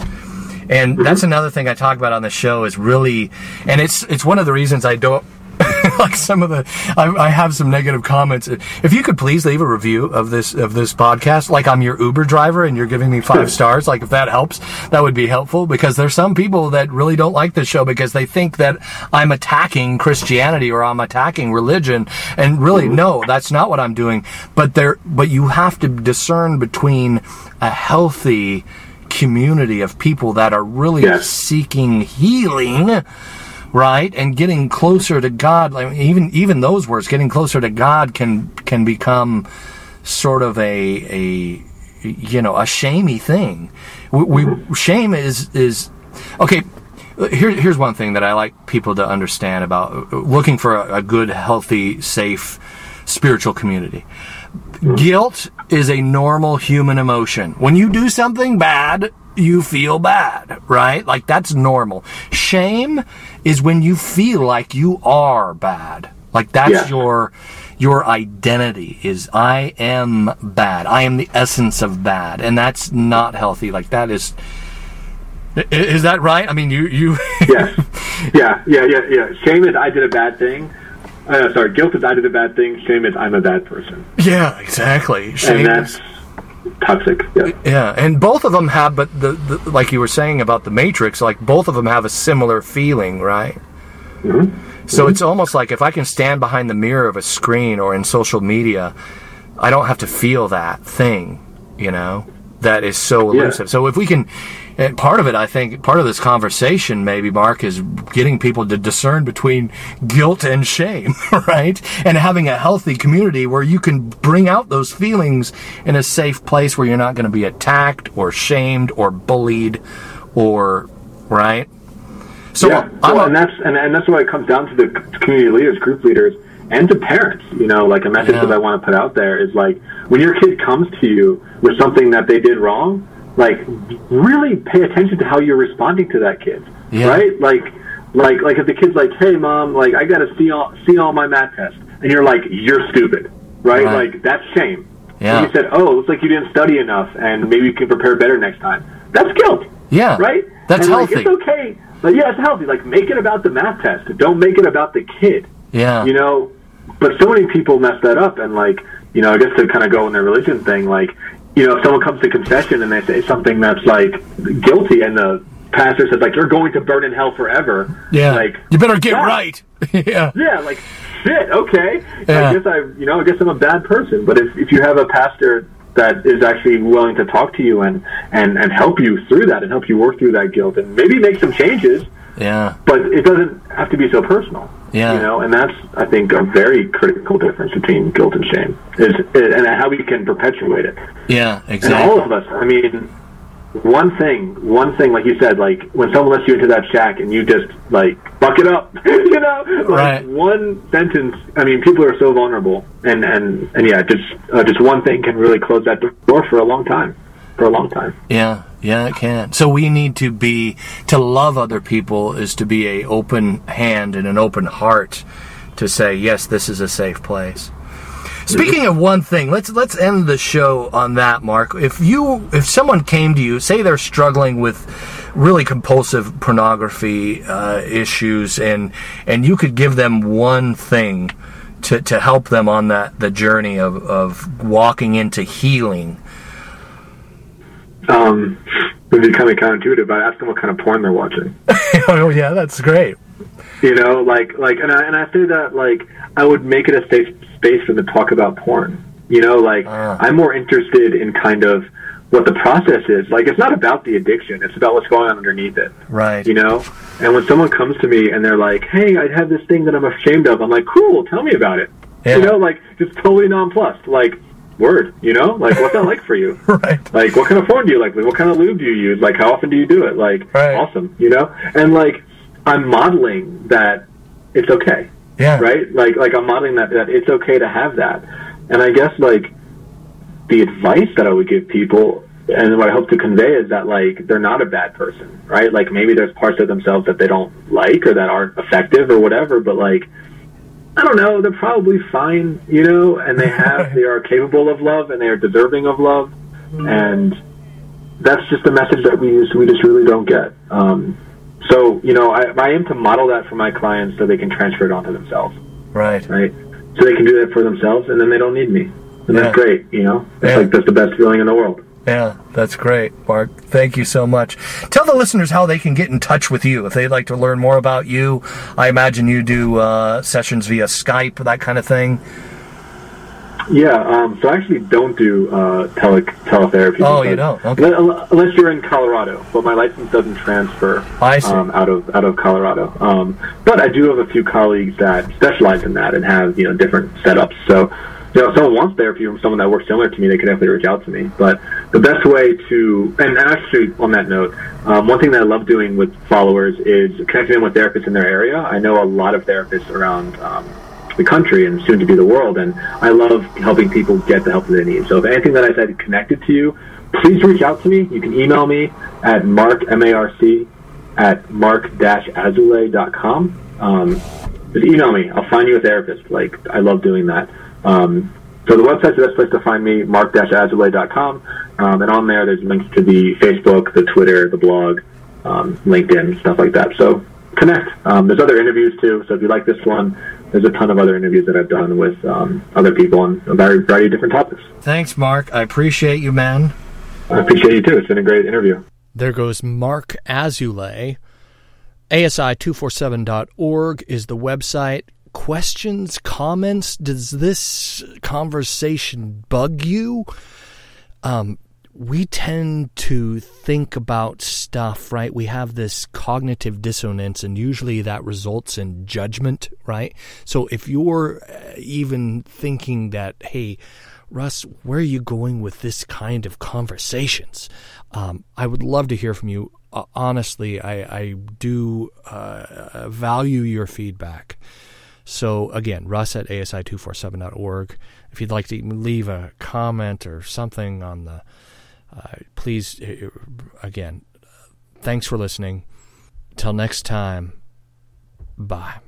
and mm-hmm. that's another thing I talk about on the show is really, and it's it's one of the reasons I don't like some of the. I, I have some negative comments. If you could please leave a review of this of this podcast, like I'm your Uber driver and you're giving me five stars, like if that helps, that would be helpful because there's some people that really don't like this show because they think that I'm attacking Christianity or I'm attacking religion, and really mm-hmm. no, that's not what I'm doing. But there, but you have to discern between a healthy community of people that are really Yes. seeking healing right? And getting closer to god like even even those words getting closer to god can can become sort of a a you know a shamey thing. We, we shame is is okay here, here's one thing that i like people to understand about looking for a, a good healthy safe spiritual community. Hmm. Guilt is a normal human emotion. When you do something bad, you feel bad, right? Like that's normal. Shame is when you feel like you are bad. Like that's Yeah. your your identity is I am bad. I am the essence of bad, and that's not healthy. Like that is is that right? I mean, you you yeah, yeah, yeah, yeah, yeah. Shame is I did a bad thing. Uh, sorry, guilt is I did a bad thing. Shame is I'm a bad person, yeah, exactly. Shame and is- that's toxic. Yeah, Yeah, and both of them have, but the, the like you were saying about the Matrix, like both of them have a similar feeling, right? Mm-hmm. So it's almost like if I can stand behind the mirror of a screen or in social media, I don't have to feel that thing, you know, that is so Yeah. elusive. So if we can, and part of it, I think, part of this conversation, maybe Marc, is getting people to discern between guilt and shame, right? And having a healthy community where you can bring out those feelings in a safe place where you're not going to be attacked or shamed or bullied or, right? So yeah. Well, a- and that's and, and that's why it comes down to the community leaders, group leaders, and to parents. You know, like a message Yeah. that I want to put out there is like when your kid comes to you with something that they did wrong, like really pay attention to how you're responding to that kid. Yeah. Right? Like like like if the kid's like, "Hey, mom, like I got to see all see all my math tests," and you're like, "You're stupid," right? Right. Like that's shame. Yeah. And you said, "Oh, looks like you didn't study enough, and maybe you can prepare better next time." That's guilt yeah, right? That's and, like, healthy. it's okay. Like, yeah, it's healthy. Like, make it about the math test. Don't make it about the kid. Yeah. You know, but so many people mess that up, and like, you know, I guess to kind of go in their religion thing, like, you know, if someone comes to confession and they say something that's like guilty, and the pastor says like, "You're going to burn in hell forever," yeah. like, you better get yeah. right. yeah. yeah, like shit. Okay, Yeah. I guess I, you know, I guess I'm a bad person. But if if you have a pastor that is actually willing to talk to you and and and help you through that and help you work through that guilt and maybe make some changes, Yeah. but it doesn't have to be so personal. Yeah. You know, and that's I think a very critical difference between guilt and shame is, is and how we can perpetuate it. Yeah. exactly. And all of us, I mean, one thing, one thing, like you said, like when someone lets you into that shack and you just like buck it up, you know, like Right. one sentence. I mean, people are so vulnerable, and and and yeah, just uh, just one thing can really close that door for a long time, for a long time. Yeah, yeah, it can. So we need to be to love other people is to be a open hand and an open heart to say yes, this is a safe place. Speaking of one thing, let's let's end the show on that, Marc. If you if someone came to you, say they're struggling with really compulsive pornography uh, issues, and and you could give them one thing to, to help them on that the journey of, of walking into healing. Um, would be kind of counterintuitive, but I ask them what kind of porn they're watching. oh yeah, that's great. You know, like like, and I and I say that like I would make it a safe space for them to talk about porn. You know, like Ah. I'm more interested in kind of what the process is. Like it's not about the addiction; it's about what's going on underneath it. Right. You know, and when someone comes to me and they're like, "Hey, I have this thing that I'm ashamed of," I'm like, "Cool, tell me about it." Yeah. You know, like just totally nonplussed. Like, word. You know, like what's that like for you? Right. Like, what kind of porn do you like? Like, what kind of lube do you use? Like, how often do you do it? Like, Right. awesome, you know? And like, I'm modeling that it's okay, Yeah. right? Like, like I'm modeling that that it's okay to have that. And I guess like the advice that I would give people and what I hope to convey is that like they're not a bad person, right? Like maybe there's parts of themselves that they don't like or that aren't effective or whatever, but like I don't know, they're probably fine, you know, and they have they are capable of love and they are deserving of love and that's just a message that we just we just really don't get. Um, so you know, I, I aim to model that for my clients so they can transfer it onto themselves, Right. right? So they can do that for themselves, and then they don't need me, and Yeah. that's great. You know, it's Yeah. like that's the best feeling in the world. Yeah, that's great, Marc. Thank you so much. Tell the listeners how they can get in touch with you if they'd like to learn more about you. I imagine you do uh, sessions via Skype, that kind of thing. Yeah, um, so I actually don't do uh, tele teletherapy. Oh, you don't? Okay. Unless you're in Colorado, but my license doesn't transfer I see. Um, out of out of Colorado. Um, but I do have a few colleagues that specialize in that and have you know different setups. So you know, if someone wants therapy from someone that works similar to me, they can definitely reach out to me. But the best way to, and actually on that note, um, one thing that I love doing with followers is connecting them with therapists in their area. I know a lot of therapists around. Um, the country and soon to be the world. And I love helping people get the help that they need. So if anything that I said connected to you, please reach out to me. You can email me at marc, M-A-R-C, at marc-azule.com. Um, just email me. I'll find you a therapist. Like, I love doing that. Um, so the website's the best place to find me, marc-azule.com. Um, and on there, there's links to the Facebook, the Twitter, the blog, um, LinkedIn, stuff like that. So connect. Um, there's other interviews too. So if you like this one, there's a ton of other interviews that I've done with um, other people on a very variety of different topics. Thanks, Marc. I appreciate you, man. I appreciate you too. It's been a great interview. There goes Marc Azoulay. ASI247.org is the website. Questions, comments? Does this conversation bug you? Um, we tend to think about stuff, right? We have this cognitive dissonance, and usually that results in judgment, right? So if you're uh, even thinking that, hey, Russ, where are you going with this kind of conversations? Um, I would love to hear from you. Uh, honestly, I, I do uh, value your feedback. So again, russ at asi247.org. If you'd like to leave a comment or something on the, uh, please, uh, again, thanks for listening. Till next time, bye.